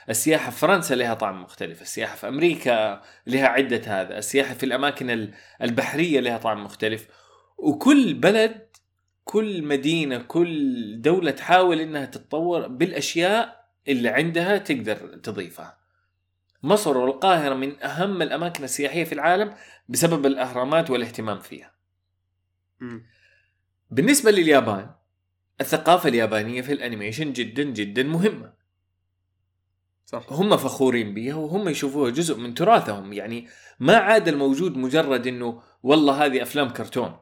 السياحه في فرنسا لها طعم مختلف السياحه في أمريكا لها عدة هذا السياحه في الأماكن البحرية لها طعم مختلف. وكل بلد كل مدينة كل دولة تحاول إنها تتطور بالأشياء اللي عندها تقدر تضيفها. مصر والقاهرة من أهم الأماكن السياحية في العالم بسبب الأهرامات والاهتمام فيها. م. بالنسبة لليابان الثقافة اليابانية في الأنيميشن جدا جدا مهمة. صح. هم فخورين بها وهم يشوفوها جزء من تراثهم. يعني ما عاد الموجود مجرد إنه والله هذه أفلام كرتون.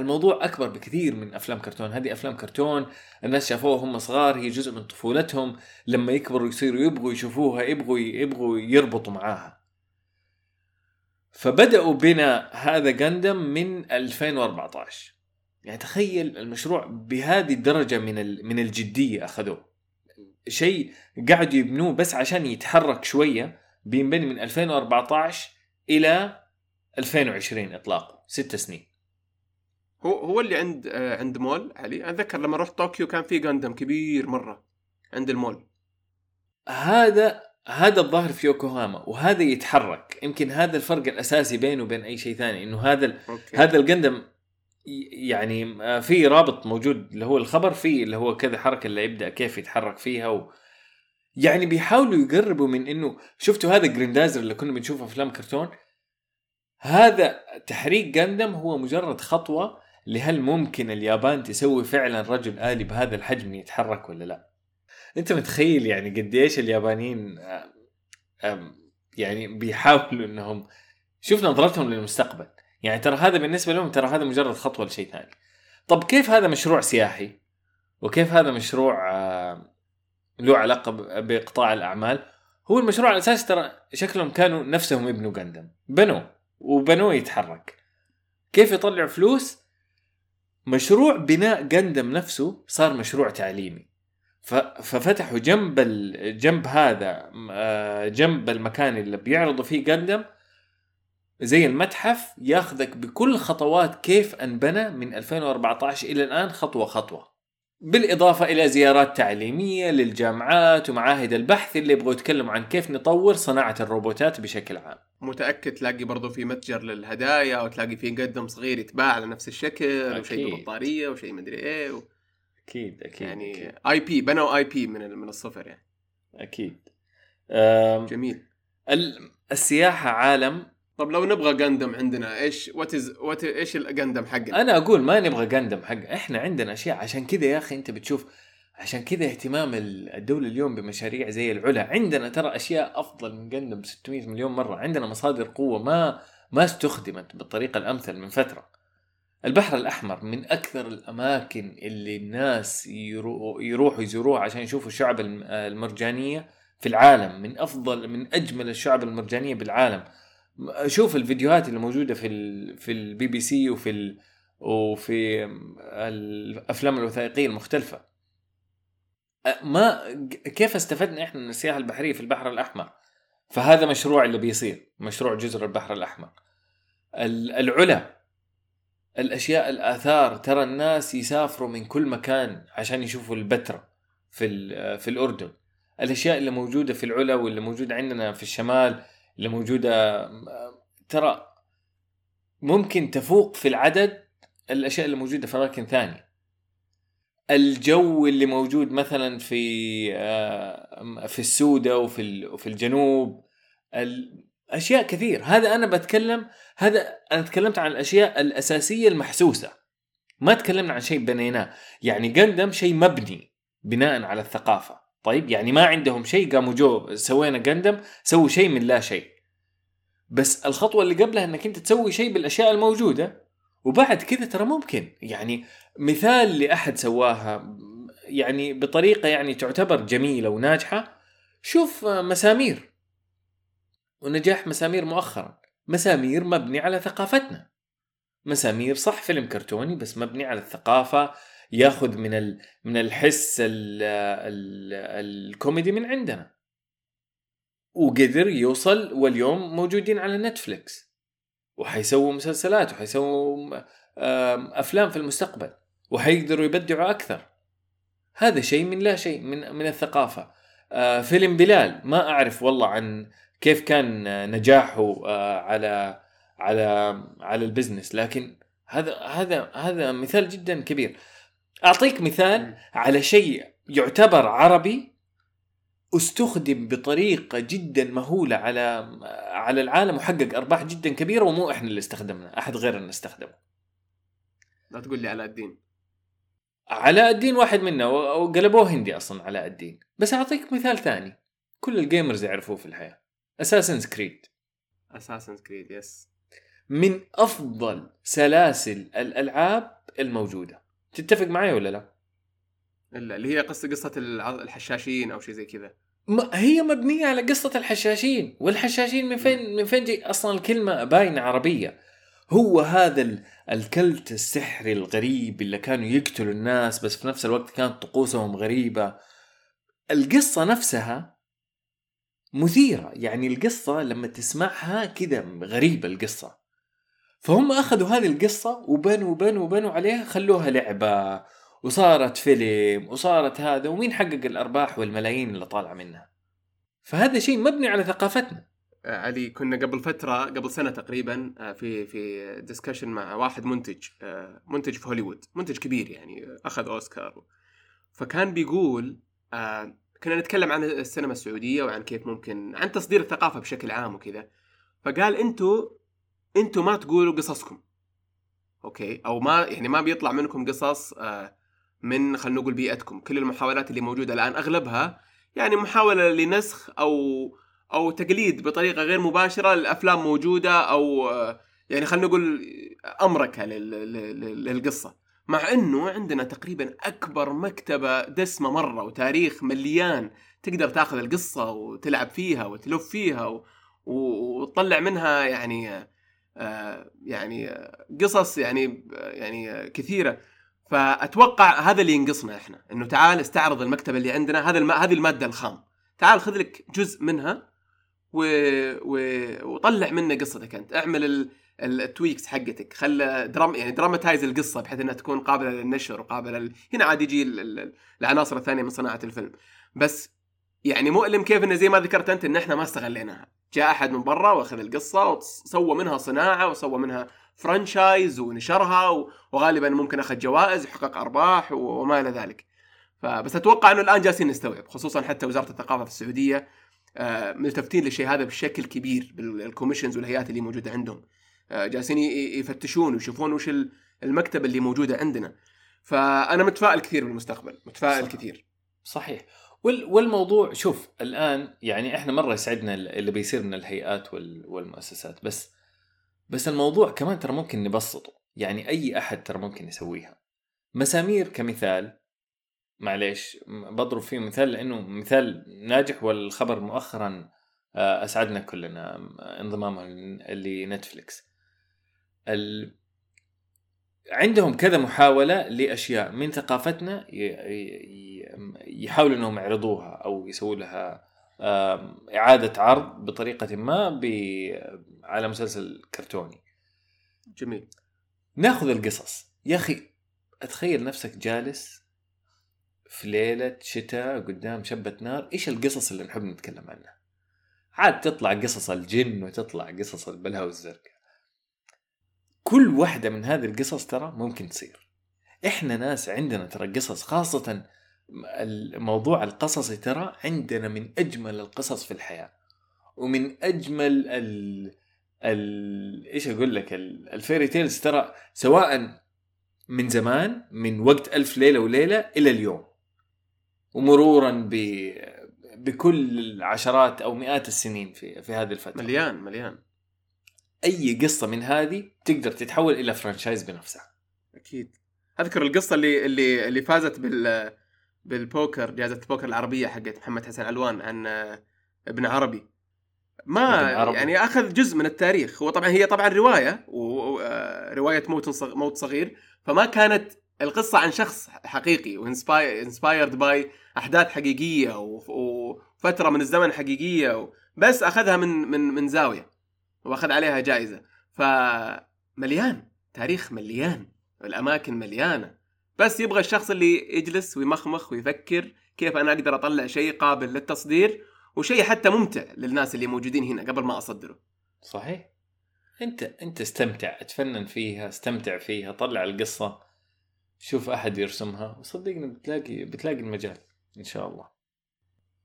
الموضوع أكبر بكثير من أفلام كرتون. هذه أفلام كرتون الناس شافوها هم صغار هي جزء من طفولتهم. لما يكبروا يصيروا يبغوا يشوفوها يبغوا يبغوا يربطوا معاها. فبدأوا بناء هذا جندم من 2014 يعني تخيل المشروع بهذه الدرجة من من الجدية أخذوه. شيء قاعدوا يبنوه بس عشان يتحرك شوية بينبني من 2014 إلى 2020 إطلاقه. ست سنين. هو هو اللي عند آه عند مول علي. أتذكر لما رحت طوكيو كان في غاندم كبير مرة عند المول. هذا هذا الظاهر في يوكوهاما وهذا يتحرك. يمكن هذا الفرق الأساسي بينه وبين أي شيء ثاني إنه هذا ال- okay. هذا الجندم يعني آه، في رابط موجود اللي هو الخبر فيه اللي هو كذا حركة اللي يبدأ كيف يتحرك فيها و يعني بيحاولوا يقربوا من إنه شفتوا هذا جريندايزر اللي كنا بنشوفه في أفلام كرتون؟ هذا تحريك جندم هو مجرد خطوة لهل ممكن اليابان تسوي فعلا رجل آلي بهذا الحجم يتحرك ولا لا؟ أنت متخيل يعني قد إيش اليابانيين يعني بيحاولوا إنهم شوف نظرتهم للمستقبل. يعني ترى هذا بالنسبة لهم ترى هذا مجرد خطوة لشيء ثاني. طب كيف هذا مشروع سياحي؟ وكيف هذا مشروع له علاقة بقطاع الأعمال؟ هو المشروع الاساسي ترى شكلهم كانوا نفسهم يبنوا جندم بنوه وبنوه يتحرك. كيف يطلعوا فلوس؟ مشروع بناء جندم نفسه صار مشروع تعليمي ففتحوا جنب. جنب هذا آه، جنب المكان اللي بيعرضوا فيه جندم زي المتحف ياخذك بكل خطوات كيف أنبنى من 2014 إلى الآن خطوة خطوة بالإضافة إلى زيارات تعليمية للجامعات ومعاهد البحث اللي يبغوا يتكلموا عن كيف نطور صناعة الروبوتات بشكل عام متأكد تلاقي برضو في متجر للهدايا أو تلاقي في قدم صغير يتباع على نفس الشكل وشيء أكيد. ببطاريه وشيء مدري إيه و... أكيد أكيد يعني أكيد. IP بنوا IP من من الصفر يعني أكيد أم، جميل ال- السياحة عالم طب لو نبغى جندم عندنا إيش what is what إيش الجندم حقنا؟ أنا أقول ما نبغى جندم حق إحنا عندنا أشياء. عشان كذا يا أخي أنت بتشوف عشان كذا اهتمام ال- الدولة اليوم بمشاريع زي العلا. عندنا ترى أشياء أفضل من جندم 600 مليون مرة. عندنا مصادر قوة ما ما استخدمت بالطريقة الأمثل من فترة. البحر الأحمر من أكثر الأماكن اللي الناس يرو- يروحوا يزوروها عشان يشوفوا الشعب الم- المرجانية في العالم. من افضل من أجمل الشعب المرجانية بالعالم. شوف الفيديوهات اللي موجودة في ال في البي بي سي وفي ال وفي الأفلام الوثائقية المختلفة. ما كيف استفدنا إحنا من السياحة البحرية في البحر الأحمر؟ فهذا مشروع اللي بيصير مشروع جزر البحر الأحمر. ال- العلا الأشياء الآثار ترى الناس يسافروا من كل مكان عشان يشوفوا البتراء في في الأردن. الأشياء اللي موجودة في العلا واللي موجودة عندنا في الشمال اللي موجودة ترى ممكن تفوق في العدد الأشياء اللي موجودة في أماكن ثانية. الجو اللي موجود مثلا في آه، في السودة وفي وفي الجنوب الاشياء كثير. هذا أنا بتكلم هذا أنا تكلمت عن الأشياء الأساسية المحسوسة. ما تكلمنا عن شيء بنيناه. يعني قندم شيء مبني بناء على الثقافة. طيب يعني ما عندهم شيء قاموا جو سوينا قندم سووا شيء من لا شيء. بس الخطوة اللي قبلها إنك أنت تسوي شيء بالأشياء الموجودة وبعد كذا ترى ممكن. يعني مثال لاحد سواها يعني بطريقة يعني تعتبر جميلة وناجحة شوف مسامير. ونجاح مسامير مؤخرا. مسامير مبني على ثقافتنا. مسامير صح فيلم كرتوني بس مبني على الثقافة ياخذ من ال... من الحس ال... ال... الكوميدي من عندنا. وقدر يوصل واليوم موجودين على نتفليكس. وحيسووا مسلسلات وحيسووا أفلام في المستقبل. وحيقدروا يبدعوا أكثر. هذا شيء من لا شيء من من الثقافة. آه، فيلم بلال ما أعرف والله عن كيف كان نجاحه آه، على على على البزنس. لكن هذا هذا هذا مثال جدا كبير. أعطيك مثال على شيء يعتبر عربي استخدم بطريقة جدا مهولة على على العالم وحقق أرباح جدا كبيرة ومو إحنا اللي استخدمنا أحد غيرنا استخدمه. لا تقول لي علاء الدين. علاء الدين واحد منا وقلبوه هندي أصلا علاء الدين. بس أعطيك مثال ثاني كل ال gamers يعرفوه في الحياة. Assassin's Creed Assassin's Creed yes من أفضل سلاسل الألعاب الموجودة. تتفق معي ولا لا؟ اللي هي قصه قصة الحشاشين أو شيء زي كذا. ما هي مبنية على قصة الحشاشين والحشاشين من فين من فين جاي؟ أصلا الكلمة باينة عربية. هو هذا ال- الكلت السحري الغريب اللي كانوا يقتلوا الناس بس في نفس الوقت كانت طقوسهم غريبة. القصة نفسها مثيرة. يعني القصة لما تسمعها كذا غريبة القصة. فهم أخذوا هذه القصة وبنوا وبنوا وبنوا عليها خلوها لعبة. وصارت فيلم وصارت هذا ومين حقق الأرباح والملايين اللي طالعة منها؟ فهذا شيء مبني على ثقافتنا. آه، علي كنا قبل فترة قبل سنة تقريبا آه، في في discussion مع واحد منتج آه، منتج في هوليوود منتج كبير يعني أخذ أوسكار. فكان بيقول كنا نتكلم عن السينما السعودية وعن كيف ممكن عن تصدير الثقافة بشكل عام وكذا. فقال أنتوا أنتوا ما تقولوا قصصكم. okay؟ أو ما يعني ما بيطلع منكم قصص من خلينا نقول بيئتكم. كل المحاولات اللي موجودة الآن أغلبها يعني محاولة لنسخ أو أو تقليد بطريقة غير مباشرة لأفلام موجودة أو يعني خلينا نقول امركه للقصة. مع إنه عندنا تقريبا أكبر مكتبة دسمة مرة وتاريخ مليان تقدر تاخذ القصة وتلعب فيها وتلف فيها وتطلع منها يعني آه، يعني قصص يعني يعني كثيرة. فأتوقع هذا اللي ينقصنا إحنا إنه تعال استعرض المكتبة اللي عندنا هذا الم... هذه المادة الخام. تعال خذ لك جزء منها و... و... وطلع منه قصتك أنت. اعمل ال... ال tweaks حقتك. خلى dram يعني dramatize القصة بحيث إنها تكون قابلة للنشر وقابلة ل... هنا عاد يجي ال... العناصر الثانية من صناعة الفيلم. بس يعني مؤلم كيف إنه زي ما ذكرت أنت إن إحنا ما استغليناها. جاء أحد من برا وأخذ القصة وسوى منها صناعة وسوى منها franchise ونشرها وغالبا ممكن أخذ جوائز وحقق أرباح وما إلى ذلك. فبس أتوقع إنه الآن جالسين نستوعب خصوصا حتى وزارة الثقافة في السعودية آه، ملتفتين للشيء هذا بشكل كبير بال commissions والهيئات اللي موجودة عندهم. آه، جالسين يفتشون ويشوفون وش المكتبه اللي موجودة عندنا. فأنا متفائل كثير بالمستقبل متفائل صح. كثير. صحيح. والموضوع شوف الآن يعني إحنا مرة يسعدنا اللي بيصير من الهيئات والمؤسسات بس بس الموضوع كمان ترى ممكن نبسطه. يعني أي أحد ترى ممكن يسويها. مسامير كمثال معليش بضرب فيه مثال لأنه مثال ناجح والخبر مؤخرا آه، أسعدنا كلنا انضمامه لنتفليكس. ال... عندهم كذا محاولة لأشياء من ثقافتنا يحاولوا أنهم يعرضوها أو يسووا لها إعادة عرض بطريقة ما على مسلسل كرتوني. جميل. ناخذ القصص. يا أخي أتخيل نفسك جالس في ليلة شتاء قدام شبة نار إيش القصص اللي نحب نتكلم عنها؟ عاد تطلع قصص الجن وتطلع قصص البلهة والزرقاء كل واحدة من هذه القصص ترى ممكن تصير. إحنا ناس عندنا ترى قصص خاصة الموضوع القصصي ترى عندنا من أجمل القصص في الحياة. ومن أجمل ال ال إيش أقول لك؟ ال fairy tales ترى سواء من زمان من وقت ألف ليلة وليلة إلى اليوم. ومرورا ب بكل عشرات أو مئات السنين في في هذه الفترة. مليان مليان. أي قصة من هذه تقدر تتحول إلى franchise بنفسها. أكيد. أذكر القصة اللي اللي اللي فازت بال بالبوكر جائزة البوكر العربية حقت محمد حسن علوان عن ابن عربي. ما عربي. يعني أخذ جزء من التاريخ. هو طبعا هي طبعا رواية وروايه موت موت صغير. فما كانت القصة عن شخص حقيقي و inspired by أحداث حقيقية وفترة من الزمن حقيقية بس أخذها من من من زاوية. واخذ عليها جائزة. فمليان تاريخ مليان الأماكن مليانة. بس يبغى الشخص اللي يجلس ويمخمخ ويفكر كيف أنا أقدر أطلع شيء قابل للتصدير وشيء حتى ممتع للناس اللي موجودين هنا قبل ما أصدره. صحيح. أنت أنت استمتع اتفنن فيها استمتع فيها طلع القصة. شوف أحد يرسمها وصدقني بتلاقي بتلاقي المجال إن شاء الله.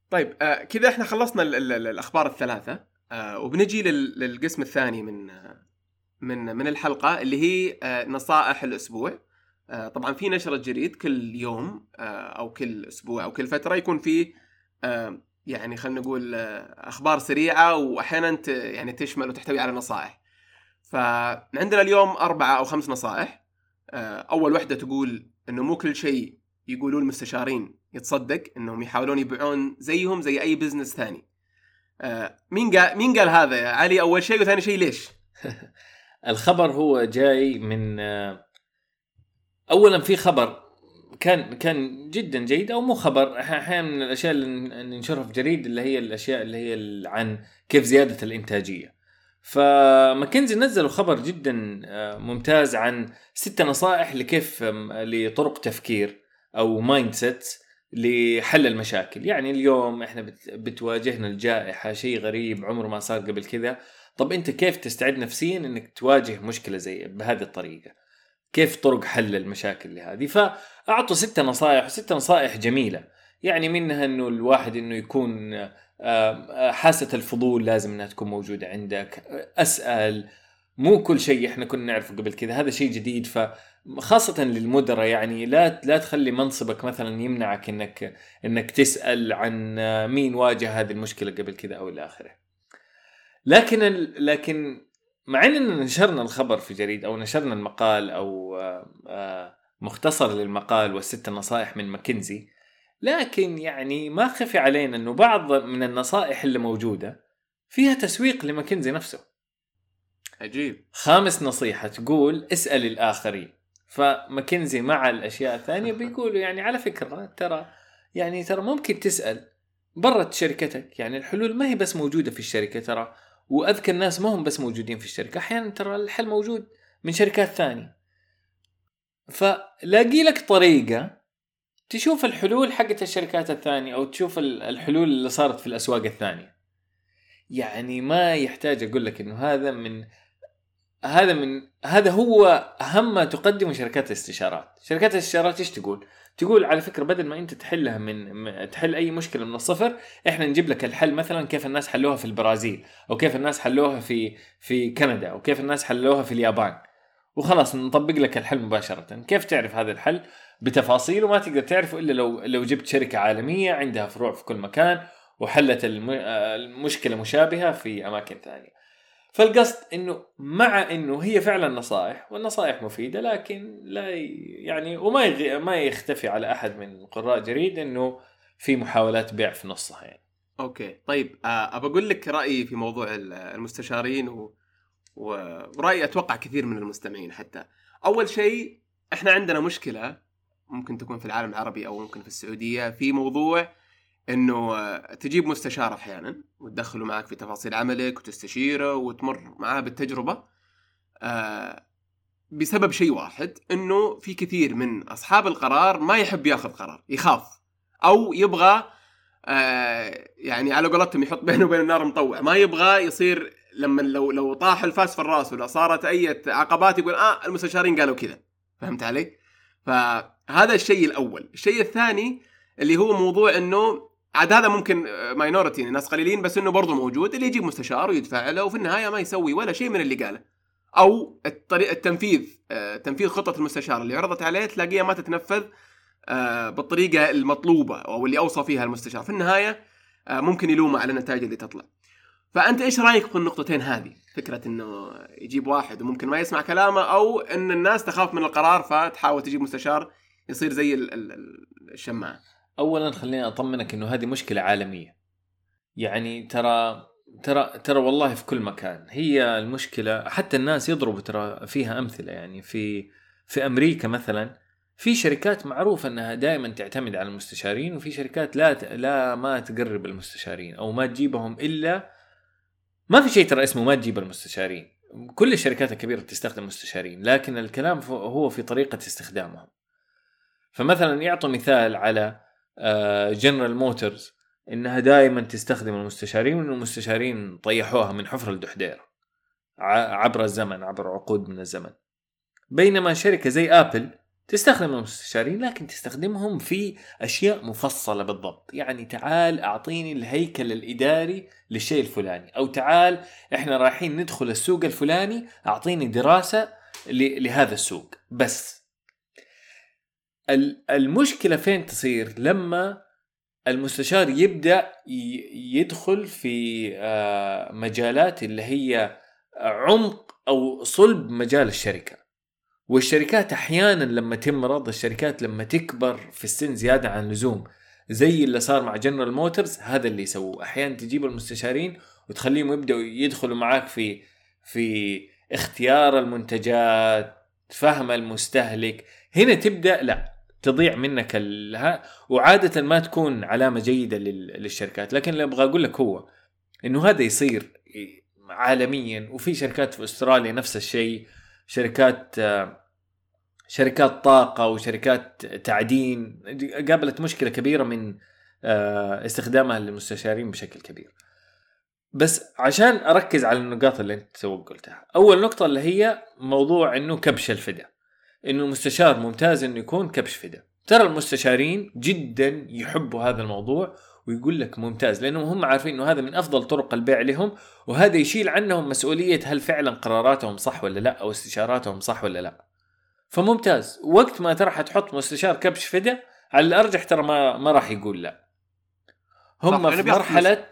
طيب آه كذا إحنا خلصنا ال ال الأخبار الثلاثة. آه وبنجي للقسم الثاني من من من الحلقة اللي هي آه نصائح الأسبوع. آه طبعا في نشرة جريد كل يوم آه أو كل أسبوع أو كل فترة يكون في آه يعني خلينا نقول آه أخبار سريعة واحيانا يعني تشمل وتحتوي على نصائح. فعندنا اليوم أربعة أو خمس نصائح. آه أول وحدة تقول إنه مو كل شيء يقولون المستشارين يتصدق إنهم يحاولون يبيعون زيهم زي أي business ثاني. مين قال مين قال هذا يا علي؟ أول شيء وثاني شيء ليش؟ الخبر هو جاي من آه اولا في خبر كان كان جدا جيد أو مو خبر. أحيانا من الأشياء اللي ننشرها في جريد اللي هي الأشياء اللي هي عن كيف زيادة الإنتاجية. فماكينزي نزلوا خبر جدا آه، ممتاز عن ست نصائح لكيف لطرق تفكير أو mindset لحل المشاكل. يعني اليوم إحنا بتواجهنا الجائحة شيء غريب عمره ما صار قبل كذا. طب أنت كيف تستعد نفسيا إنك تواجه مشكلة زي بهذه الطريقة؟ كيف طرق حل المشاكل لهذه؟ فأعطوا ستة نصائح ستة نصائح جميلة. يعني منها إنه الواحد إنه يكون حاسة الفضول لازم إنها تكون موجودة عندك. أسأل. مو كل شيء إحنا كنا نعرفه قبل كذا. هذا شيء جديد ف خاصة للمدراء يعني لا لا تخلي منصبك مثلا يمنعك إنك إنك تسأل عن مين واجه هذه المشكلة قبل كذا أو إلى آخره. لكن لكن مع إننا نشرنا الخبر في جريد أو نشرنا المقال أو مختصر للمقال والست نصائح من ماكنزي لكن يعني ما خفي علينا إنه بعض من النصائح اللي موجودة فيها تسويق لماكنزي نفسه. عجيب خامس نصيحة تقول اسأل الآخرين فماكنزي مع الأشياء الثانية بيقولوا يعني على فكرة ترى يعني ترى ممكن تسأل برا شركتك يعني الحلول ما هي بس موجودة في الشركة ترى وأذكى الناس ما هم بس موجودين في الشركة أحيانا ترى الحل موجود من شركات ثانية. فلاقي لك طريقة تشوف الحلول حقت الشركات الثانية أو تشوف الحلول اللي صارت في الأسواق الثانية. يعني ما يحتاج أقول لك إنه هذا من هذا من هذا هو أهم ما تقدمه شركات الاستشارات، شركات الاستشارات إيش تقول؟ تقول على فكرة بدل ما أنت تحلها من تحل أي مشكلة من الصفر، إحنا نجيب لك الحل مثلا كيف الناس حلوها في البرازيل، أو كيف الناس حلوها في في كندا، أو كيف الناس حلوها في اليابان. وخلاص نطبق لك الحل مباشرة، كيف تعرف هذا الحل؟ بتفاصيل وما تقدر تعرفه إلا لو لو جبت شركة عالمية عندها فروع في كل مكان وحلت المشكلة مشابهة في أماكن ثانية. فالقصد إنه مع إنه هي فعلا نصائح والنصائح مفيدة لكن لا يعني وما يخ ما يختفي على أحد من قراء جريد إنه في محاولات بيع في نصها يعني. okay طيب آه، أبى أقول لك رأيي في موضوع المستشارين و... ورأيي أتوقع كثير من المستمعين حتى. أول شيء إحنا عندنا مشكلة ممكن تكون في العالم العربي أو ممكن في السعودية في موضوع إنه تجيب مستشار أحيانا وتدخله معك في تفاصيل عملك وتستشيره وتمر معاه بالتجربة آه، بسبب شيء واحد إنه في كثير من أصحاب القرار ما يحب يأخذ قرار يخاف أو يبغى آه، يعني على قولتهم يحط بينه وبين النار مطوع ما يبغى يصير لما لو لو طاح الفاس في الرأس ولا صارت أي عقبات يقول آه المستشارين قالوا كذا فهمت علي؟ فهذا الشيء الأول، الشيء الثاني اللي هو موضوع إنه عاد هذا ممكن ماينورتي يعني ناس قليلين بس إنه برضه موجود اللي يجيب مستشار ويدفع له وفي النهاية ما يسوي ولا شيء من اللي قاله. أو الطريق التنفيذ آه، تنفيذ خطة المستشار اللي عرضت عليه تلاقيها ما تتنفذ آه، بالطريقة المطلوبة أو اللي أوصى فيها المستشار. في النهاية آه، ممكن يلومه على النتائج اللي تطلع. فأنت إيش رأيك في النقطتين هذه؟ فكرة إنه يجيب واحد وممكن ما يسمع كلامه أو إن الناس تخاف من القرار فتحاول تجيب مستشار يصير زي الشماعة. اولا خليني أطمنك إنه هذه مشكلة عالمية. يعني ترى ترى ترى والله في كل مكان. هي المشكلة حتى الناس يضربوا ترى فيها أمثلة. يعني في في أمريكا مثلا في شركات معروفة إنها دائما تعتمد على المستشارين وفي شركات لا لا ما تقرب المستشارين أو ما تجيبهم إلا ما في شيء ترى اسمه ما تجيب المستشارين. كل الشركات الكبيرة تستخدم مستشارين لكن الكلام هو في طريقة استخدامهم. فمثلا يعطوا مثال على جنرال آه، موتورز إنها دائما تستخدم المستشارين وان المستشارين طيحوها من حفر الدحدير عبر الزمن عبر عقود من الزمن. بينما شركة زي ابل تستخدم المستشارين لكن تستخدمهم في أشياء مفصلة بالضبط. يعني تعال أعطيني الهيكل الإداري للشيء الفلاني أو تعال إحنا رايحين ندخل السوق الفلاني أعطيني دراسة لهذا السوق. بس المشكلة فين تصير؟ لما المستشار يبدأ يدخل في آه، مجالات اللي هي عمق أو صلب مجال الشركة. والشركات أحيانا لما تمرض الشركات لما تكبر في السن زيادة عن اللزوم زي اللي صار مع جنرال موتورز هذا اللي يسووه. أحيانا تجيب المستشارين وتخليهم يبدأوا يدخلوا معاك في في اختيار المنتجات فهم المستهلك. هنا تبدأ لا تضيع منك ال... وعادة ما تكون علامة جيدة لل... للشركات. لكن اللي أبغى أقول لك هو إنه هذا يصير عالميا وفي شركات في أستراليا نفس الشيء شركات شركات طاقة وشركات تعدين. قابلت مشكلة كبيرة من آه، استخدامها للمستشارين بشكل كبير. بس عشان أركز على النقاط اللي أنت قلتها. أول نقطة اللي هي موضوع إنه كبش الفدا إنه المستشار ممتاز إنه يكون كبش فدا ترى المستشارين جدا يحبوا هذا الموضوع ويقول لك ممتاز لأنهم هم عارفين إنه هذا من أفضل طرق البيع لهم وهذا يشيل عنهم مسؤولية هل فعلا قراراتهم صح ولا لا أو استشاراتهم صح ولا لا. فممتاز. وقت ما ترى حتحط مستشار كبش فدا على الأرجح ترى ما ما راح يقول لا. هم في مرحلة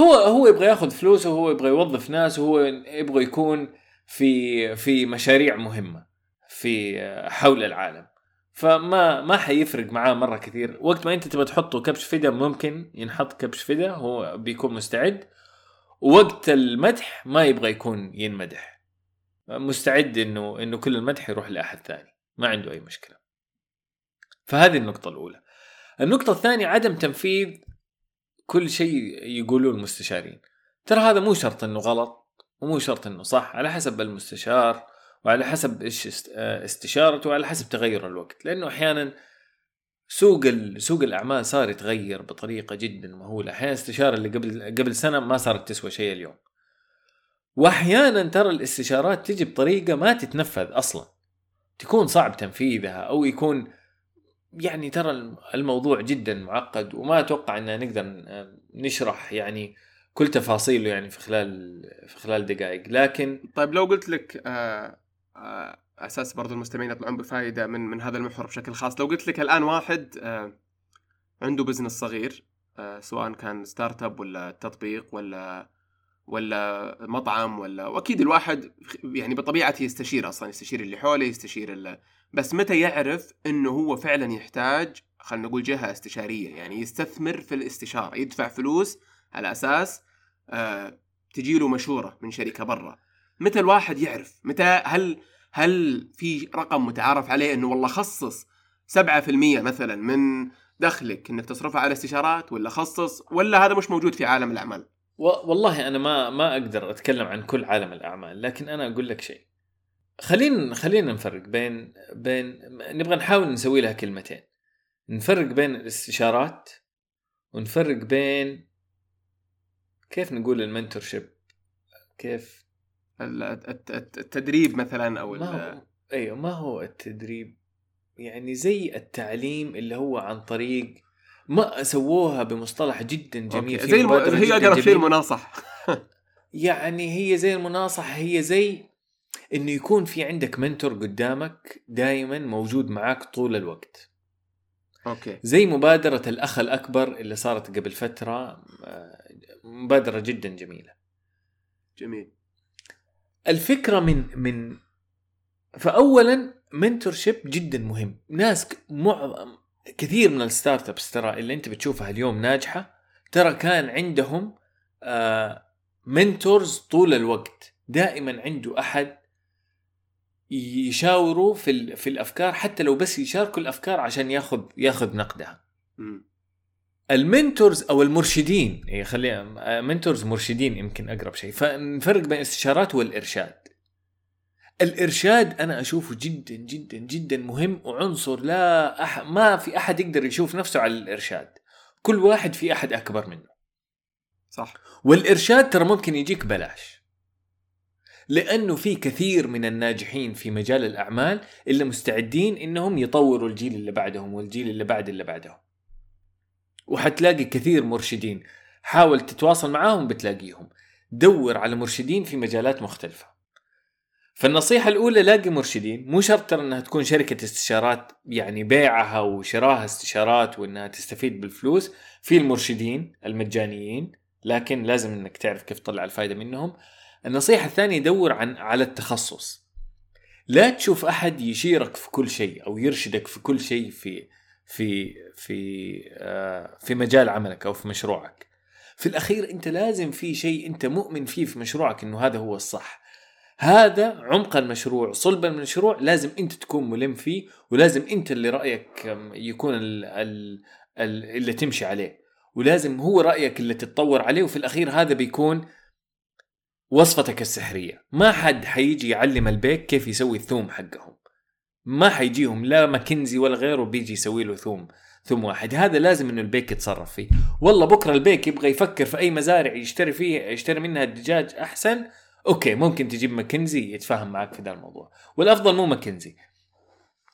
هو هو يبغى ياخذ فلوس وهو يبغى يوظف ناس وهو يبغى يكون في في مشاريع مهمة في حول العالم. فما ما حيفرق معاه مرة كثير. وقت ما انت تبغى تحطه كبش فدا ممكن ينحط كبش فدا هو بيكون مستعد. وقت المدح ما يبغى يكون ينمدح. مستعد انه انه كل المدح يروح لأحد ثاني. ما عنده أي مشكلة. فهذه النقطة الأولى. النقطة الثانية عدم تنفيذ كل شيء يقولوه المستشارين ترى هذا مو شرط إنه غلط. ومو شرط إنه صح على حسب المستشار وعلى حسب إيش استشارته وعلى حسب تغير الوقت. لأنه أحيانا سوق سوق الأعمال صار يتغير بطريقة جدا مهولة. أحيانا الاستشاره اللي قبل قبل سنة ما صارت تسوى شيء اليوم. واحيانا ترى الاستشارات تجي بطريقة ما تتنفذ أصلا. تكون صعب تنفيذها أو يكون يعني ترى الموضوع جدا معقد وما أتوقع ان نقدر نشرح يعني كل تفاصيله يعني في خلال في خلال دقائق. لكن طيب لو قلت لك آه آه أساس برضو المستمعين يطلعون بفائده من من هذا المحور بشكل خاص لو قلت لك الآن واحد آه عنده بزنس صغير آه سواء كان startup ولا تطبيق ولا ولا مطعم ولا وأكيد الواحد يعني بطبيعته يستشير أصلا يستشير اللي حوله يستشير اللي بس متى يعرف إنه هو فعلا يحتاج خلينا نقول جهة استشارية يعني يستثمر في الاستشارة يدفع فلوس على أساس آه تجي له مشورة من شركة برا. متى الواحد يعرف؟ متى هل هل في رقم متعارف عليه إنه والله خصص 7% مثلا من دخلك إنك تصرفها على استشارات ولا خصص ولا هذا مش موجود في عالم الأعمال؟ والله أنا ما ما أقدر أتكلم عن كل عالم الأعمال لكن أنا أقول لك شيء. خلينا خلينا نفرق بين بين نبغى نحاول نسوي لها كلمتين. نفرق بين الاستشارات ونفرق بين كيف نقول المنتور شيب كيف التدريب مثلا أو ما هو أيوه ما هو التدريب؟ يعني زي التعليم اللي هو عن طريق ما سووها بمصطلح جدا جميل زي الم... هي أقرب شيء المناصح يعني هي زي المناصح هي زي إنه يكون في عندك منتور قدامك دائما موجود معاك طول الوقت. أوكي. زي مبادرة الأخ الأكبر اللي صارت قبل فترة مبادرة جدا جميلة. جميل. الفكرة من من فاولا mentorship جدا مهم. ناس مع... كثير من ال startups ترى اللي أنت بتشوفها اليوم ناجحة ترى كان عندهم آه mentors طول الوقت. دائما عنده أحد يشاوروا في في الأفكار حتى لو بس يشاركوا الأفكار عشان ياخذ ياخذ نقدها. المنتورز أو المرشدين يعني خلينا منتورز مرشدين يمكن أقرب شيء فنفرق بين الاستشارات والإرشاد. الإرشاد أنا أشوفه جدا جدا جدا مهم وعنصر لا أح... ما في أحد يقدر يشوف نفسه على الإرشاد. كل واحد في أحد أكبر منه. صح. والإرشاد ترى ممكن يجيك بلاش. لأنه في كثير من الناجحين في مجال الأعمال اللي مستعدين إنهم يطوروا الجيل اللي بعدهم والجيل اللي بعد اللي بعدهم وحتلاقي كثير مرشدين. حاول تتواصل معاهم بتلاقيهم. دور على مرشدين في مجالات مختلفة. فالنصيحة الأولى لاقي مرشدين. مو شرط ترى أنها تكون شركة استشارات يعني بيعها وشراها استشارات وأنها تستفيد بالفلوس. في المرشدين المجانيين لكن لازم أنك تعرف كيف تطلع الفائدة منهم. النصيحة الثانية دور عن على التخصص. لا تشوف أحد يشيرك في كل شيء أو يرشدك في كل شيء في في في آه في مجال عملك أو في مشروعك. في الأخير أنت لازم في شيء أنت مؤمن فيه في مشروعك أنه هذا هو الصح. هذا عمق المشروع صلب المشروع لازم أنت تكون ملم فيه ولازم أنت اللي رأيك يكون ال ال اللي تمشي عليه. ولازم هو رأيك اللي تتطور عليه وفي الأخير هذا بيكون وصفتك السحرية. ما حد حيجي يعلم البيك كيف يسوي الثوم حقهم. ما حيجيهم لا ماكنزي ولا غيره بيجي يسوي له ثوم ثم واحد. هذا لازم إنه البيك يتصرف فيه. والله بكرة البيك يبغى يفكر في أي مزارع يشتري فيه يشتري منها الدجاج أحسن. okay ممكن تجيب ماكنزي يتفاهم معك في ذا الموضوع. والأفضل مو ماكنزي.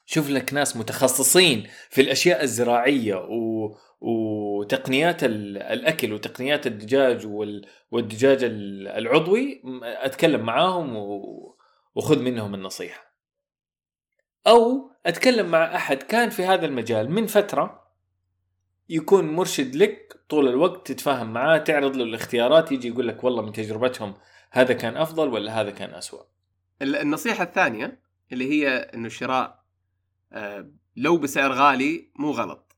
شوف لك ناس متخصصين في الأشياء الزراعية و... وتقنيات الأكل وتقنيات الدجاج وال... والدجاج العضوي. أتكلم معاهم و... وخذ منهم النصيحة. أو أتكلم مع أحد كان في هذا المجال من فترة يكون مرشد لك طول الوقت تتفاهم معاه تعرض له الاختيارات يجي يقول لك والله من تجربتهم هذا كان أفضل ولا هذا كان اسوء النصيحة الثانية اللي هي إنه الشراء آه، لو بسعر غالي مو غلط.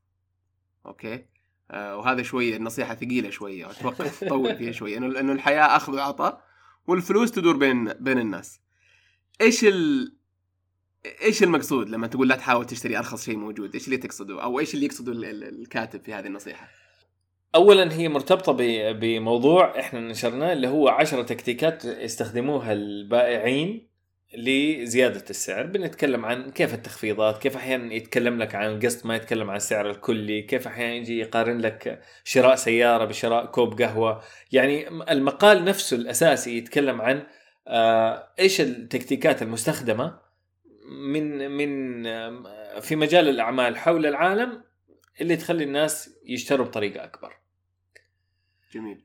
أوكي؟ آه، وهذا شوية النصيحة ثقيلة شوية أتوقع تطول فيها شوية انه انه الحياة أخذ وعطاء والفلوس تدور بين بين الناس. إيش ال إيش المقصود لما تقول لا تحاول تشتري أرخص شيء موجود؟ إيش اللي تقصده؟ أو إيش اللي يقصده الكاتب في هذه النصيحة؟ اولا هي مرتبطة بموضوع إحنا نشرناه اللي هو عشرة تكتيكات يستخدموها البائعين لزيادة السعر. بنتكلم عن كيف التخفيضات كيف أحيانا يتكلم لك عن القسط ما يتكلم عن السعر الكلي كيف أحيانا يجي يقارن لك شراء سيارة بشراء كوب قهوة. يعني المقال نفسه الأساسي يتكلم عن آه، إيش التكتيكات المستخدمة من من في مجال الأعمال حول العالم اللي تخلي الناس يشتروا بطريقة أكبر. جميل.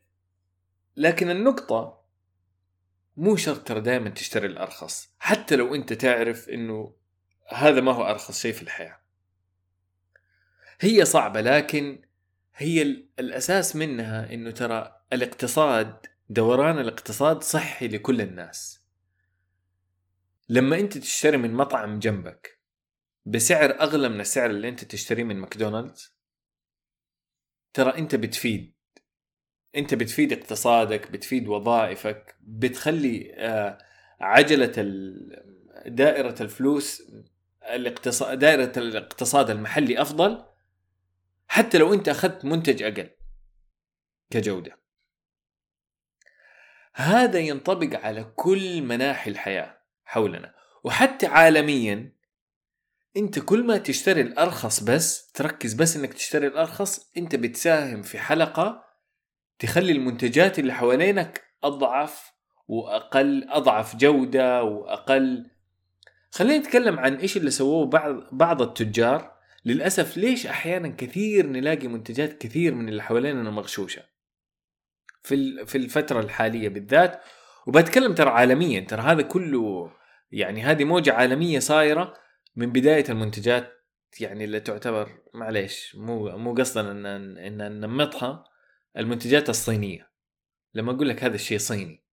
لكن النقطة مو شرط ترى دائما تشتري الأرخص، حتى لو أنت تعرف إنه هذا ما هو أرخص شيء في الحياة. هي صعبة لكن هي الأساس منها إنه ترى الاقتصاد دوران الاقتصاد صحي لكل الناس. لما انت تشتري من مطعم جنبك بسعر أغلى من السعر اللي انت تشتريه من ماكدونالدز ترى انت بتفيد. انت بتفيد اقتصادك بتفيد وظائفك بتخلي آه، عجلة دائرة الفلوس الاقتصاد دائرة الاقتصاد المحلي أفضل حتى لو انت أخذت منتج أقل كجودة. هذا ينطبق على كل مناحي الحياة. حولنا. وحتى عالميا أنت كل ما تشتري الأرخص بس تركز بس إنك تشتري الأرخص أنت بتساهم في حلقة تخلي المنتجات اللي حوالينك أضعف وأقل أضعف جودة وأقل. خلينا نتكلم عن إيش اللي سووه بعض بعض التجار. للأسف ليش أحيانا كثير نلاقي منتجات كثير من اللي حوالينا مغشوشة؟ في في الفترة الحالية بالذات. وبتكلم ترى عالميا ترى هذا كله يعني هذه موجة عالمية صايرة من بداية المنتجات يعني اللي تعتبر معليش مو مو قصدا إن إن ننمطها المنتجات الصينية. لما أقول لك هذا الشيء صيني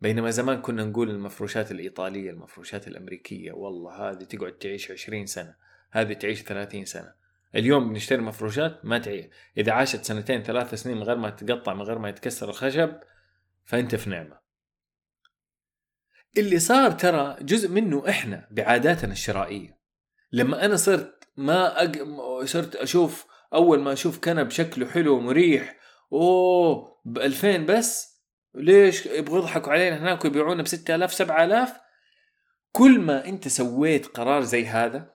بينما زمان كنا نقول المفروشات الإيطالية المفروشات الأمريكية والله هذه تقعد تعيش 20 سنة هذه تعيش 30 سنة. اليوم بنشتري مفروشات ما تعيش إذا عاشت سنتين ثلاث سنين من غير ما تقطع من غير ما يتكسر الخشب فأنت في نعمة. اللي صار ترى جزء منه إحنا بعاداتنا الشرائية. لما أنا صرت ما أج... صرت أشوف أول ما أشوف كنب شكله حلو ومريح أوه ب 2000 بس ليش يبغوا يضحكوا علينا هناك ويبيعونا ب 6000 7000 كل ما أنت سويت قرار زي هذا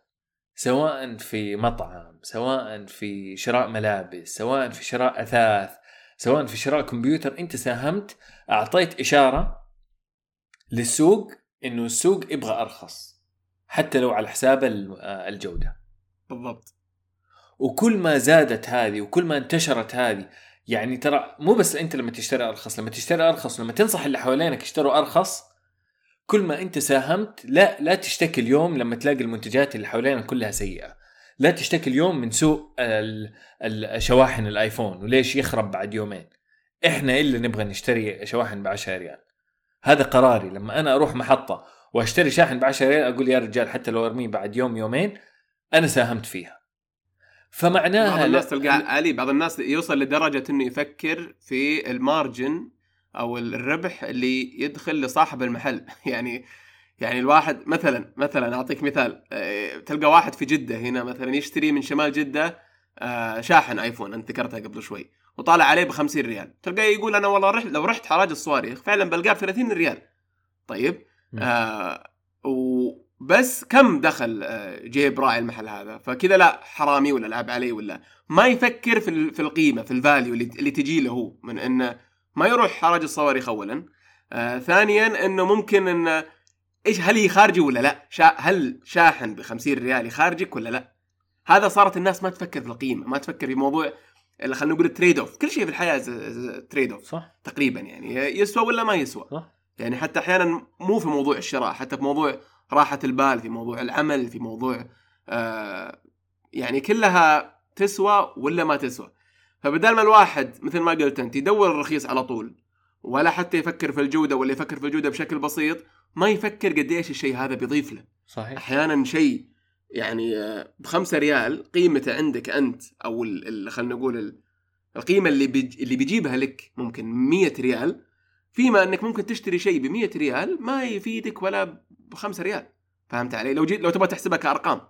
سواء في مطعم سواء في شراء ملابس سواء في شراء أثاث سواء في شراء كمبيوتر أنت ساهمت أعطيت إشارة للسوق إنه السوق يبغى أرخص حتى لو على حساب آه، الجودة. بالضبط. وكل ما زادت هذه وكل ما انتشرت هذه يعني ترى مو بس أنت لما تشتري أرخص لما تشتري أرخص ولما تنصح اللي حوالينك يشتروا أرخص كل ما أنت ساهمت لا لا تشتكي اليوم لما تلاقي المنتجات اللي حوالينا كلها سيئة. لا تشتكي اليوم من سوء شواحن الآيفون وليش يخرب بعد يومين؟ إحنا اللي نبغى نشتري شواحن ب 10 ريال. هذا قراري. لما أنا أروح محطة وأشتري شاحن ب 10 ريال أقول يا رجال حتى لو أرميه بعد يوم يومين أنا ساهمت فيها. فمعناها بعض الناس تلقى علي بعض الناس يوصل لدرجة إنه يفكر في المارجن أو الربح اللي يدخل لصاحب المحل. يعني يعني الواحد مثلا مثلا أعطيك مثال آه، تلقى واحد في جدة هنا مثلا يشتري من شمال جدة آه، شاحن آيفون أنت ذكرتها قبل شوي. وطالع عليه ب 50 ريال. تلقاه يقول أنا والله رحت لو رحت حراج الصواريخ فعلا بلقاه ب 30 ريال. طيب آه وبس كم دخل آه، جيب راعي المحل هذا؟ فكذا لا حرامي ولا لعب عليه ولا. ما يفكر في في القيمة في ال value اللي, اللي تجي له هو. من إنه ما يروح حراج الصواريخ اولا. آه ثانيا إنه ممكن إنه إيش هل هيخارجني ولا لا؟ شا هل شاحن ب 50 ريال يخارجك ولا لا؟ هذا صارت الناس ما تفكر في القيمة، ما تفكر في موضوع خلينا نقول ال trade-off، كل شيء في الحياة trade-off صح. تقريبا يعني. يسوى ولا ما يسوى. صح. يعني حتى أحيانا مو في موضوع الشراء حتى في موضوع راحة البال في موضوع العمل في موضوع آه يعني كلها تسوى ولا ما تسوى. فبدل ما الواحد مثل ما قلت أنت يدور الرخيص على طول ولا حتى يفكر في الجودة ولا يفكر في الجودة بشكل بسيط ما يفكر قديش الشيء هذا بيضيف له. صحيح. أحيانا شيء يعني آه، بخمسة ريال قيمته عندك أنت أو خلينا نقول القيمة اللي بيج اللي بيجيبها لك ممكن 100 ريال فيما أنك ممكن تشتري شيء ب 100 ريال ما يفيدك ولا ب 5 ريال. فهمت علي؟ لو جيت لو تبغى تحسبها كأرقام.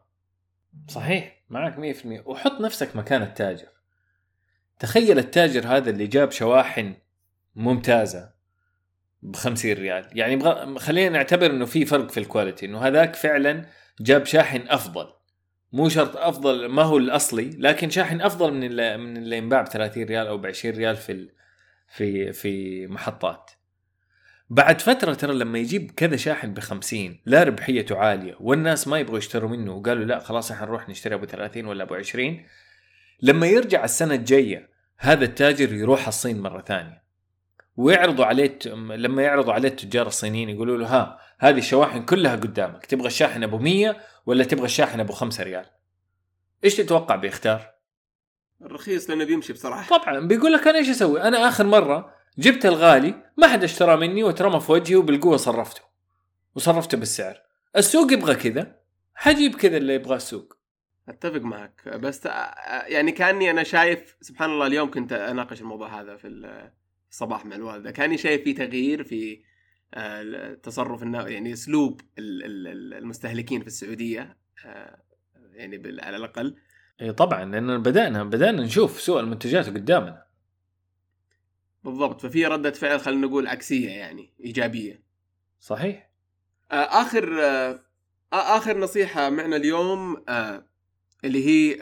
صحيح معك 100% وحط نفسك مكان التاجر. تخيل التاجر هذا اللي جاب شواحن ممتازة ب 50 ريال. يعني بغ... خلينا نعتبر إنه في فرق في ال quality إنه هذاك فعلا جاب شاحن أفضل. مو شرط أفضل ما هو الأصلي لكن شاحن أفضل من اللي من اللي ينباع ب 30 ريال أو ب 20 ريال في. في في محطات. بعد فترة ترى لما يجيب كذا شاحن ب 50 لا ربحيته عالية والناس ما يبغوا يشتروا منه وقالوا لا خلاص إحنا نروح نشتري أبو 30 ولا أبو 20 لما يرجع السنة الجاية هذا التاجر يروح الصين مرة ثانية. ويعرضوا عليه لما يعرضوا عليه التجار الصينيين يقولوا له ها هذه الشواحن كلها قدامك. تبغى الشاحن أبو 100 ولا تبغى الشاحن أبو 5 ريال؟ إيش تتوقع بيختار؟ الرخيص لأنه بيمشي بصراحه طبعا بيقول لك أنا إيش أسوي؟ أنا آخر مرة جبت الغالي ما حد اشترى مني وترمى في وجهي وبالقوة صرفته. وصرفته بالسعر. السوق يبغى كذا. حجيب كذا اللي يبغاه السوق. أتفق معك. بس يعني كأني أنا شايف سبحان الله اليوم كنت أناقش الموضوع هذا في الصباح مع الوالدة. كأني شايف في تغيير في تصرف يعني أسلوب المستهلكين في السعودية آه، يعني على الأقل. إي طبعا لأن بدأنا بدأنا نشوف سوق المنتجات قدامنا. بالضبط ففي ردة فعل خلينا نقول عكسية يعني إيجابية. صحيح. آه، آخر آه، آخر نصيحة معنا اليوم اللي هي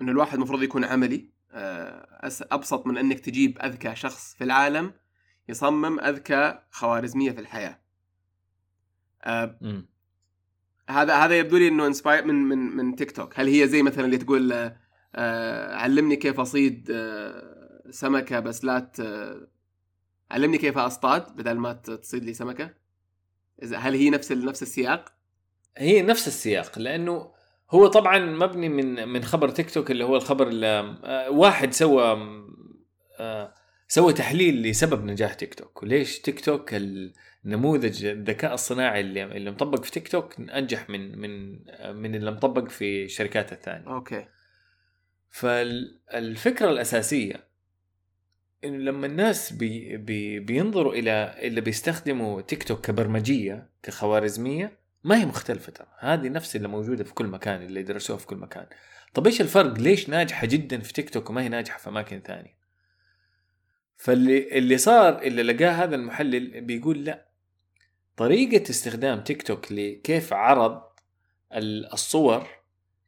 إن الواحد المفروض يكون عملي. أبسط من إنك تجيب أذكى شخص في العالم. يصمم أذكى خوارزمية في الحياة. هذا هذا يبدو لي إنه انسباير من من من تيك توك هل هي زي مثلا اللي تقول آه علمني كيف أصيد آه سمكة بس لا علمني كيف أصطاد بدل ما تصيد لي سمكة؟ إذا هل هي نفس نفس السياق؟ هي نفس السياق لأنه هو طبعا مبني من من خبر تيك توك اللي هو الخبر اللي آه، واحد سوى آه، سوى تحليل لسبب نجاح تيك توك. وليش تيك توك نموذج الذكاء الصناعي اللي اللي مطبق في تيك توك انجح من من من اللي مطبق في الشركات الثانية. okay. فالفكرة الأساسية انه لما الناس بي بي بينظروا إلى اللي بيستخدموا تيك توك كبرمجية كخوارزمية ما هي مختلفة ترى. هذه نفس اللي موجودة في كل مكان اللي درسوها في كل مكان. طب إيش الفرق؟ ليش ناجحة جدا في تيك توك وما هي ناجحة في أماكن ثانية؟ فاللي اللي صار اللي لقاه هذا المحلل بيقول لا. طريقة استخدام تيك توك لكيف عرض الصور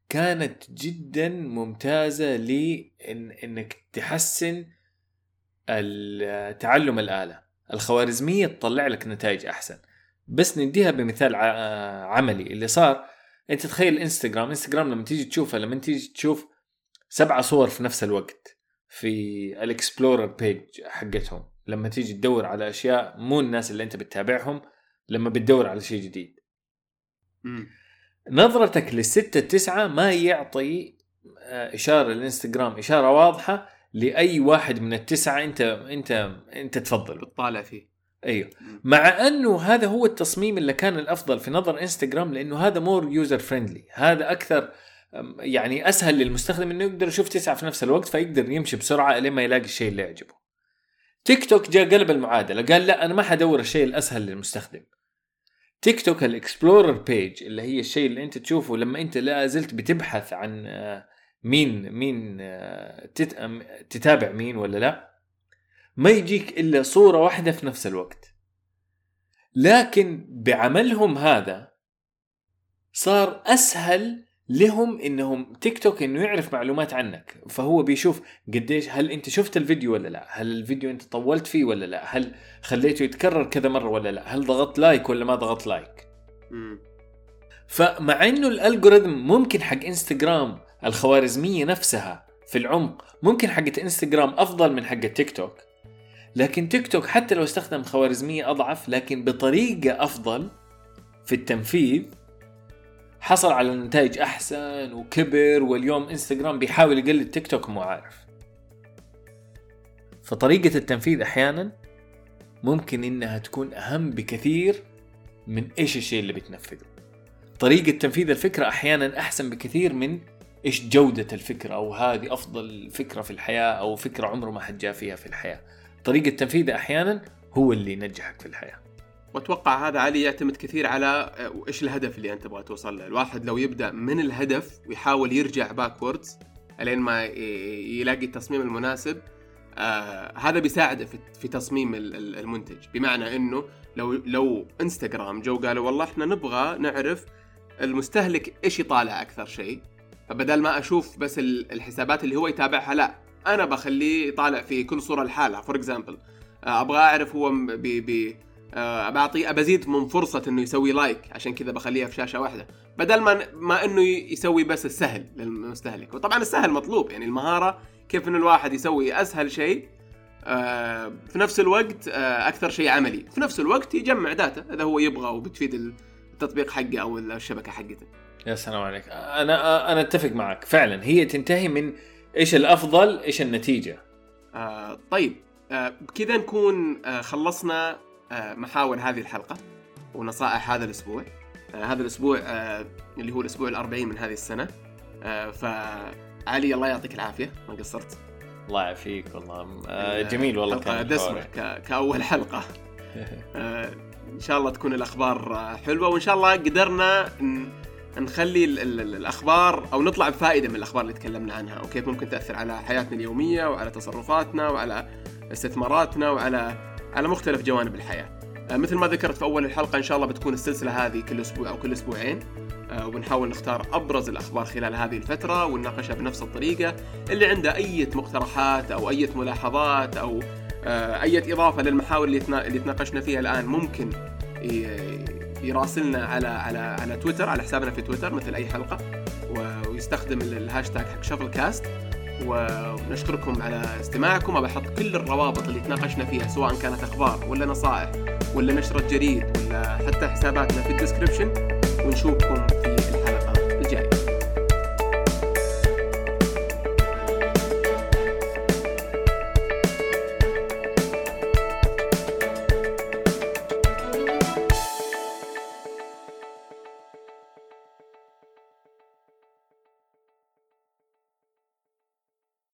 كانت جدا ممتازة لإن إنك تحسن تعلم الآلة. الخوارزمية تطلع لك نتائج أحسن. بس نديها بمثال عملي. اللي صار أنت تخيل إنستغرام. إنستغرام لما تيجي تشوفها لما تيجي تشوف سبعة صور في نفس الوقت في ال explorer page حقتهم. لما تيجي تدور على أشياء مو الناس اللي أنت بتتابعهم لما بتدور على شيء جديد. مم. نظرتك للستة التسعة ما يعطي آه، إشارة الانستغرام إشارة واضحة لأي واحد من التسعة أنت أنت أنت تفضل بتطالع فيه. أيوه. مع أنه هذا هو التصميم اللي كان الأفضل في نظر إنستغرام لأنه هذا more user friendly هذا أكثر يعني أسهل للمستخدم إنه يقدر يشوف تسعة في نفس الوقت فيقدر يمشي بسرعة لين ما يلاقي الشيء اللي يعجبه. تيك توك جاء قلب المعادلة قال لا أنا ما حدور الشيء الأسهل للمستخدم. تيك توك ال explorer page اللي هي الشيء اللي أنت تشوفه لما أنت لا زلت بتبحث عن آه، مين مين آه، تتابع مين ولا لا ما يجيك إلا صورة واحدة في نفس الوقت. لكن بعملهم هذا صار أسهل لهم إنهم تيك توك إنه يعرف معلومات عنك. فهو بيشوف قديش هل أنت شفت الفيديو ولا لا؟ هل الفيديو أنت طولت فيه ولا لا؟ هل خليته يتكرر كذا مرة ولا لا؟ هل ضغطت like ولا ما ضغطت like فمع إنه ال algorithm ممكن حق إنستغرام الخوارزمية نفسها في العمق ممكن حقت إنستغرام أفضل من حق تيك توك لكن تيك توك حتى لو استخدم خوارزمية أضعف لكن بطريقة أفضل في التنفيذ حصل على نتائج أحسن وكبر واليوم إنستغرام بيحاول يقلد تيك توك مو عارف. فطريقة التنفيذ أحيانا ممكن إنها تكون أهم بكثير من إيش الشيء اللي بتنفذه. طريقة تنفيذ الفكرة أحيانا أحسن بكثير من إيش جودة الفكرة أو هذه أفضل فكرة في الحياة أو فكرة عمره ما حد جاء فيها في الحياة. طريقة تنفيذها أحيانا هو اللي ينجحك في الحياة. وأتوقع هذا علي يعتمد كثير على آه، إيش الهدف اللي أنت تبغى توصل له، الواحد لو يبدأ من الهدف ويحاول يرجع باكوردز الين ما يلاقي التصميم المناسب آه هذا بيساعده في, في تصميم المنتج. بمعنى إنه لو لو إنستغرام جوا قالوا والله إحنا نبغى نعرف المستهلك إيش يطالع أكثر شيء فبدل ما أشوف بس الحسابات اللي هو يتابعها لا أنا بخليه يطالع في كل صورة لحالها. for example آه، أبغى أعرف هو بي بي بعطيه بزيد من فرصة إنه يسوي like عشان كذا بخليها في شاشة واحدة. بدل ما ما إنه يسوي بس السهل للمستهلك. وطبعا السهل مطلوب يعني المهارة كيف إنه الواحد يسوي أسهل شيء أه في نفس الوقت أه أكثر شيء عملي. في نفس الوقت يجمع داتا إذا هو يبغى وبتفيد التطبيق حقه أو الشبكة حقته. يا سلام عليك. أنا أنا أتفق معك. فعلا هي تنتهي من إيش الأفضل إيش النتيجة. آه طيب. آه بكذا نكون آه خلصنا آه، محاور هذه الحلقة ونصائح هذا الأسبوع. آه، هذا الأسبوع آه، اللي هو الأسبوع الأربعين من هذه السنة. فعلي الله يعطيك العافية. ما قصرت؟ الله يعافيك والله. جميل والله كان دسمة كأول حلقة. إن شاء الله تكون الأخبار حلوة وإن شاء الله قدرنا نخلي الأخبار أو نطلع بفائدة من الأخبار اللي تكلمنا عنها وكيف ممكن تأثر على حياتنا اليومية وعلى تصرفاتنا وعلى استثماراتنا وعلى على مختلف جوانب الحياة. آه، مثل ما ذكرت في أول الحلقة إن شاء الله بتكون السلسلة هذه كل أسبوع أو كل أسبوعين آه، وبنحاول نختار أبرز الأخبار خلال هذه الفترة ونناقشها بنفس الطريقة. اللي عنده أي مقترحات أو أي ملاحظات أو آه، أي إضافة للمحاور اللي تناقشنا فيها الآن ممكن يراسلنا على على على تويتر على حسابنا في تويتر مثل أي حلقة ويستخدم الهاشتاج حق شفل كاست ونشكركم على استماعكم. بحط كل الروابط اللي تناقشنا فيها سواء كانت أخبار ولا نصائح ولا نشرة جريد ولا حتى حساباتنا في ال description ونشوفكم